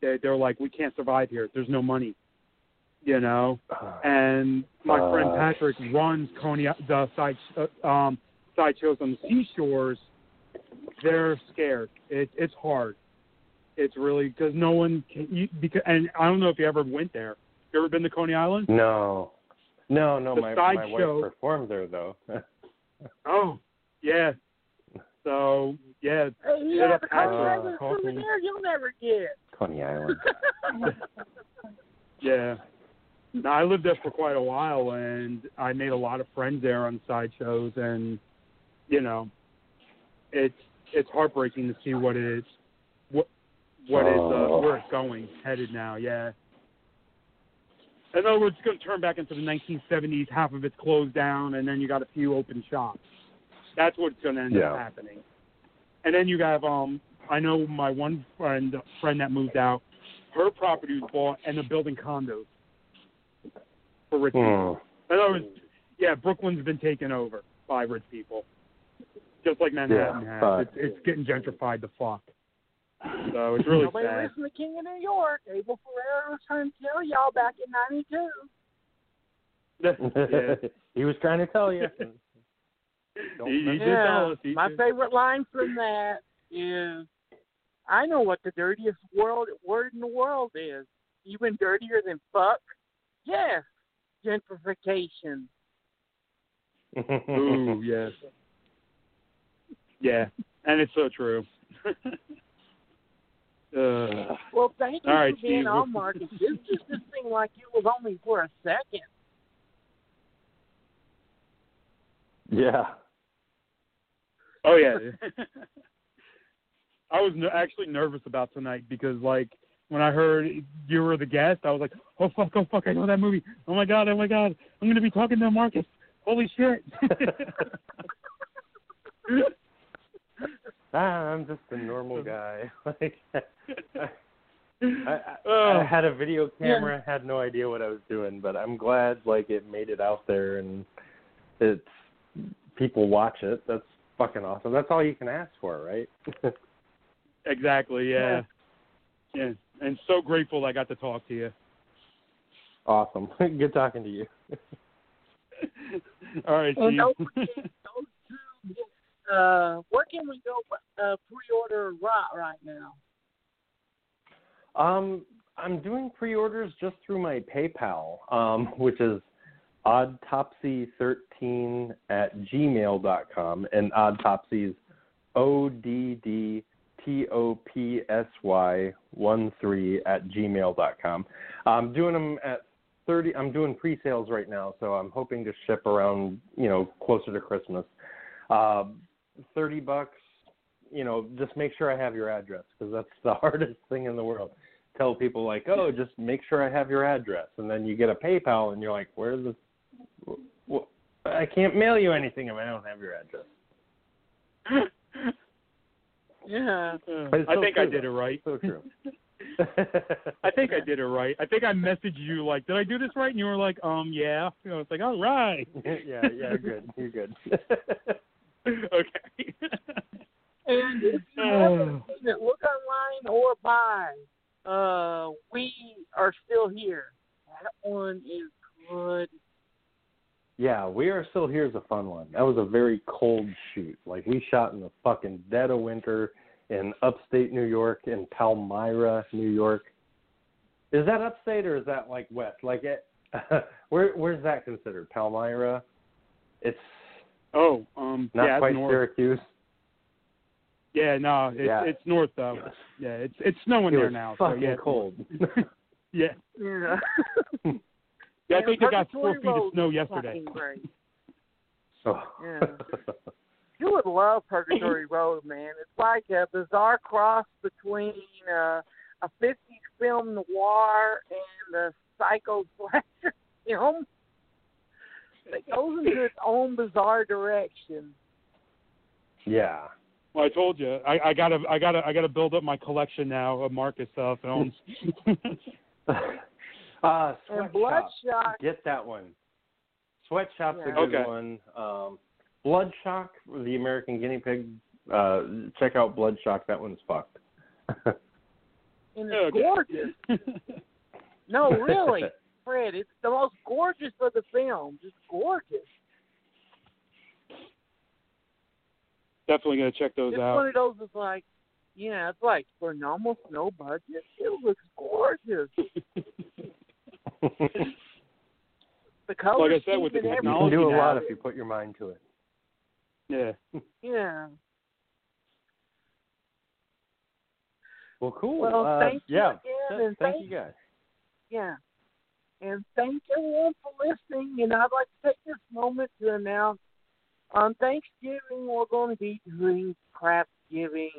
They, they're like, we can't survive here. There's no money, you know. And my friend Patrick runs Coney the side uh, um sideshows on the seashores. They're scared. It, it's hard. It's really because no one can. You, because and I don't know if you ever went there. You ever been to Coney Island? No. No, no, The my my sideshow- wife performed there though. [laughs] Oh, yeah. So yeah, Hey, you Hit have up a Coney Patrick. Island Uh, souvenir you'll never get. Coney Island. [laughs] Yeah. No, I lived there for quite a while, and I made a lot of friends there on sideshows, and you know, it's it's heartbreaking to see what it is, what what is uh, Oh. where it's going headed now. Yeah. In other words, it's going to turn back into the 1970s. Half of it's closed down, and then you got a few open shops. That's what's going to end Yeah. up happening. And then you have um, I know my one friend friend that moved out. Her property was bought, and they're building condos for rich people. Hmm. In other words, yeah, Brooklyn's been taken over by rich people, just like Manhattan Yeah, has. fuck. It's, it's getting gentrified to fuck. So it's really Nobody sad. listened to King of New York. Abel Ferrara was trying to tell y'all back in '92. [laughs] yeah. [laughs] he was trying to tell you. [laughs] Don't He- he mess- did Yeah, tell us. He my did. favorite line from that is, "I know what the dirtiest world word in the world is. Even dirtier than fuck. Yes, gentrification. Ooh, [laughs] yes. Yeah, and it's so true. [laughs] uh, Well, thank you All right, for being Steve. on, Marcus. This just this seemed like it was only for a second. yeah. Oh yeah. [laughs] I was n- actually nervous about tonight because, like, when I heard you were the guest, I was like, "Oh fuck! Oh fuck! I know that movie! Oh my god! Oh my god! I'm gonna be talking to Marcus! Holy shit!" Ah, [laughs] I'm just a normal guy. [laughs] Like I, I, Oh. I had a video camera, had no idea what I was doing, but I'm glad like it made it out there and it's people watch it. That's fucking awesome. That's all you can ask for, right? [laughs] exactly. Yeah. Yeah. And so grateful I got to talk to you. awesome. [laughs] Good talking to you. All right, And Steve. don't [laughs] forget, those two, uh, where can we go uh, pre-order Rot right now? Um, I'm doing pre-orders just through my PayPal, um, which is oddtopsy13 at gmail.com, and oddtopsy O D D T O P S Y one three at gmail.com. I'm doing them at 30. I'm doing pre-sales right now, so I'm hoping to ship around, you know, closer to Christmas. Uh, 30 bucks. You know, just make sure I have your address because that's the [laughs] hardest thing in the world. Tell people like, oh, just make sure I have your address, and then you get a PayPal, and you're like, where's the? Well, I can't mail you anything if I don't have your address. [laughs] Yeah. But it's I so think I true, did it right. So true. [laughs] [laughs] I think I did it right. I think I messaged you like, "Did I do this right?" And you were like, "Um, yeah." You know, it's like, "All right." yeah, yeah, good. You're good. okay. And if you haven't seen [sighs] it, look online or buy. Uh, we are still here. That one is good. Yeah, we are still here is a fun one. That was a very cold shoot. Like we shot in the fucking dead of winter in upstate New York in Palmyra, New York. Is that upstate or is that like west? Like it, [laughs] where where's that considered? Palmyra? It's oh, um, not yeah, quite north. Syracuse. Yeah, no, it's Yeah. it's north though. Yeah, it's it's snowing it there was now. so fucking yeah. cold. [laughs] Yeah. Yeah. [laughs] Yeah, I think they got four feet of snow yesterday. fucking. [laughs] Oh. Yeah. You would love Purgatory [laughs] Road, man. It's like a bizarre cross between uh, a 50s film noir and a psycho slasher [laughs] film that goes into its own bizarre direction. yeah. Well, I told you, I, I gotta, I gotta, I gotta build up my collection now of Marcus uh, films. Uh, And Sweatshop. Bloodshock, Get that one. Sweatshop's Yeah. a good Okay. one. Um, Bloodshock, the American Guinea Pig. Uh, check out Bloodshock. That one's fucked. [laughs] and it's Okay. gorgeous. [laughs] No, really, [laughs] Fred, it's the most gorgeous of the film. Just gorgeous. Definitely gonna check those It's out. one of those that's like, yeah, it's like for an almost no budget, it looks gorgeous. [laughs] The color Like I said, with the scheme and you can do a now- lot if you put your mind to it. Yeah. [laughs] Yeah. Well, cool. Well, uh, thank you yeah. again, and thank thank you guys. Yeah. And thank you everyone for listening. And I'd like to take this moment to announce on Thanksgiving we're going to be doing craft giving.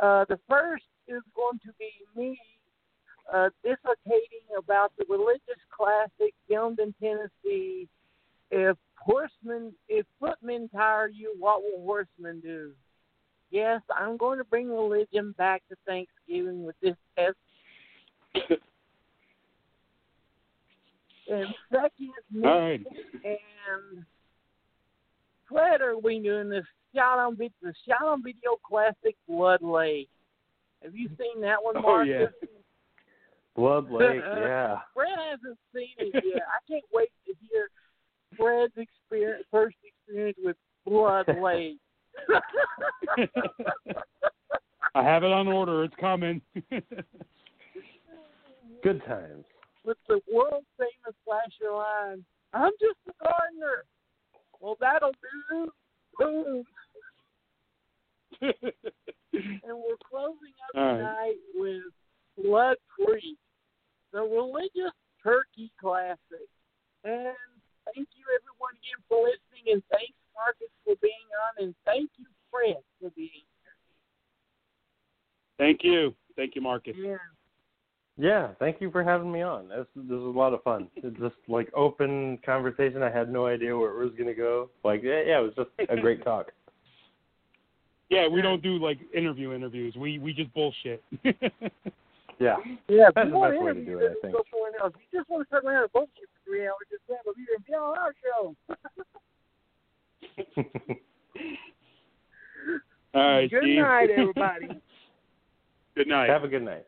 Uh, the first is going to be me uh, dissertating about the religious classic filmed in Tennessee. If horsemen, if footmen tire you, what will horsemen do? Yes, I'm going to bring religion back to Thanksgiving with this test and second, right. and Fred are we doing this Shalom, video, the shot on video classic Blood Lake. Have you seen that one, Oh, Marcus? yeah. Blood [laughs] Lake. yeah. Fred hasn't seen it yet. I can't wait to hear Fred's experience, first experience with Blood [laughs] Lake. [laughs] I have it on order. It's coming. Good times. with the world famous slasher line, I'm just a gardener. Well, that'll do. Boom. And we're closing up All right. tonight with Blood Creek, the religious turkey classic. And thank you everyone again for listening, and thanks Marcus for being on, and thank you Fred for being here. Thank you. Thank you, Marcus. here. Yeah, thank you for having me on. This this was a lot of fun. It's just like open conversation. I had no idea where it was gonna go. Like yeah, yeah, it was just a great talk. [laughs] Yeah, we don't do like interview interviews. We we just bullshit. [laughs] Yeah. Yeah, if That's the want best way to do it, I think. go somewhere else. If you just want to sit around and bullshit for three hours, just grab a beer and be on our show. [laughs] All right, Good Steve. night, [laughs] everybody. Good night. Have a good night.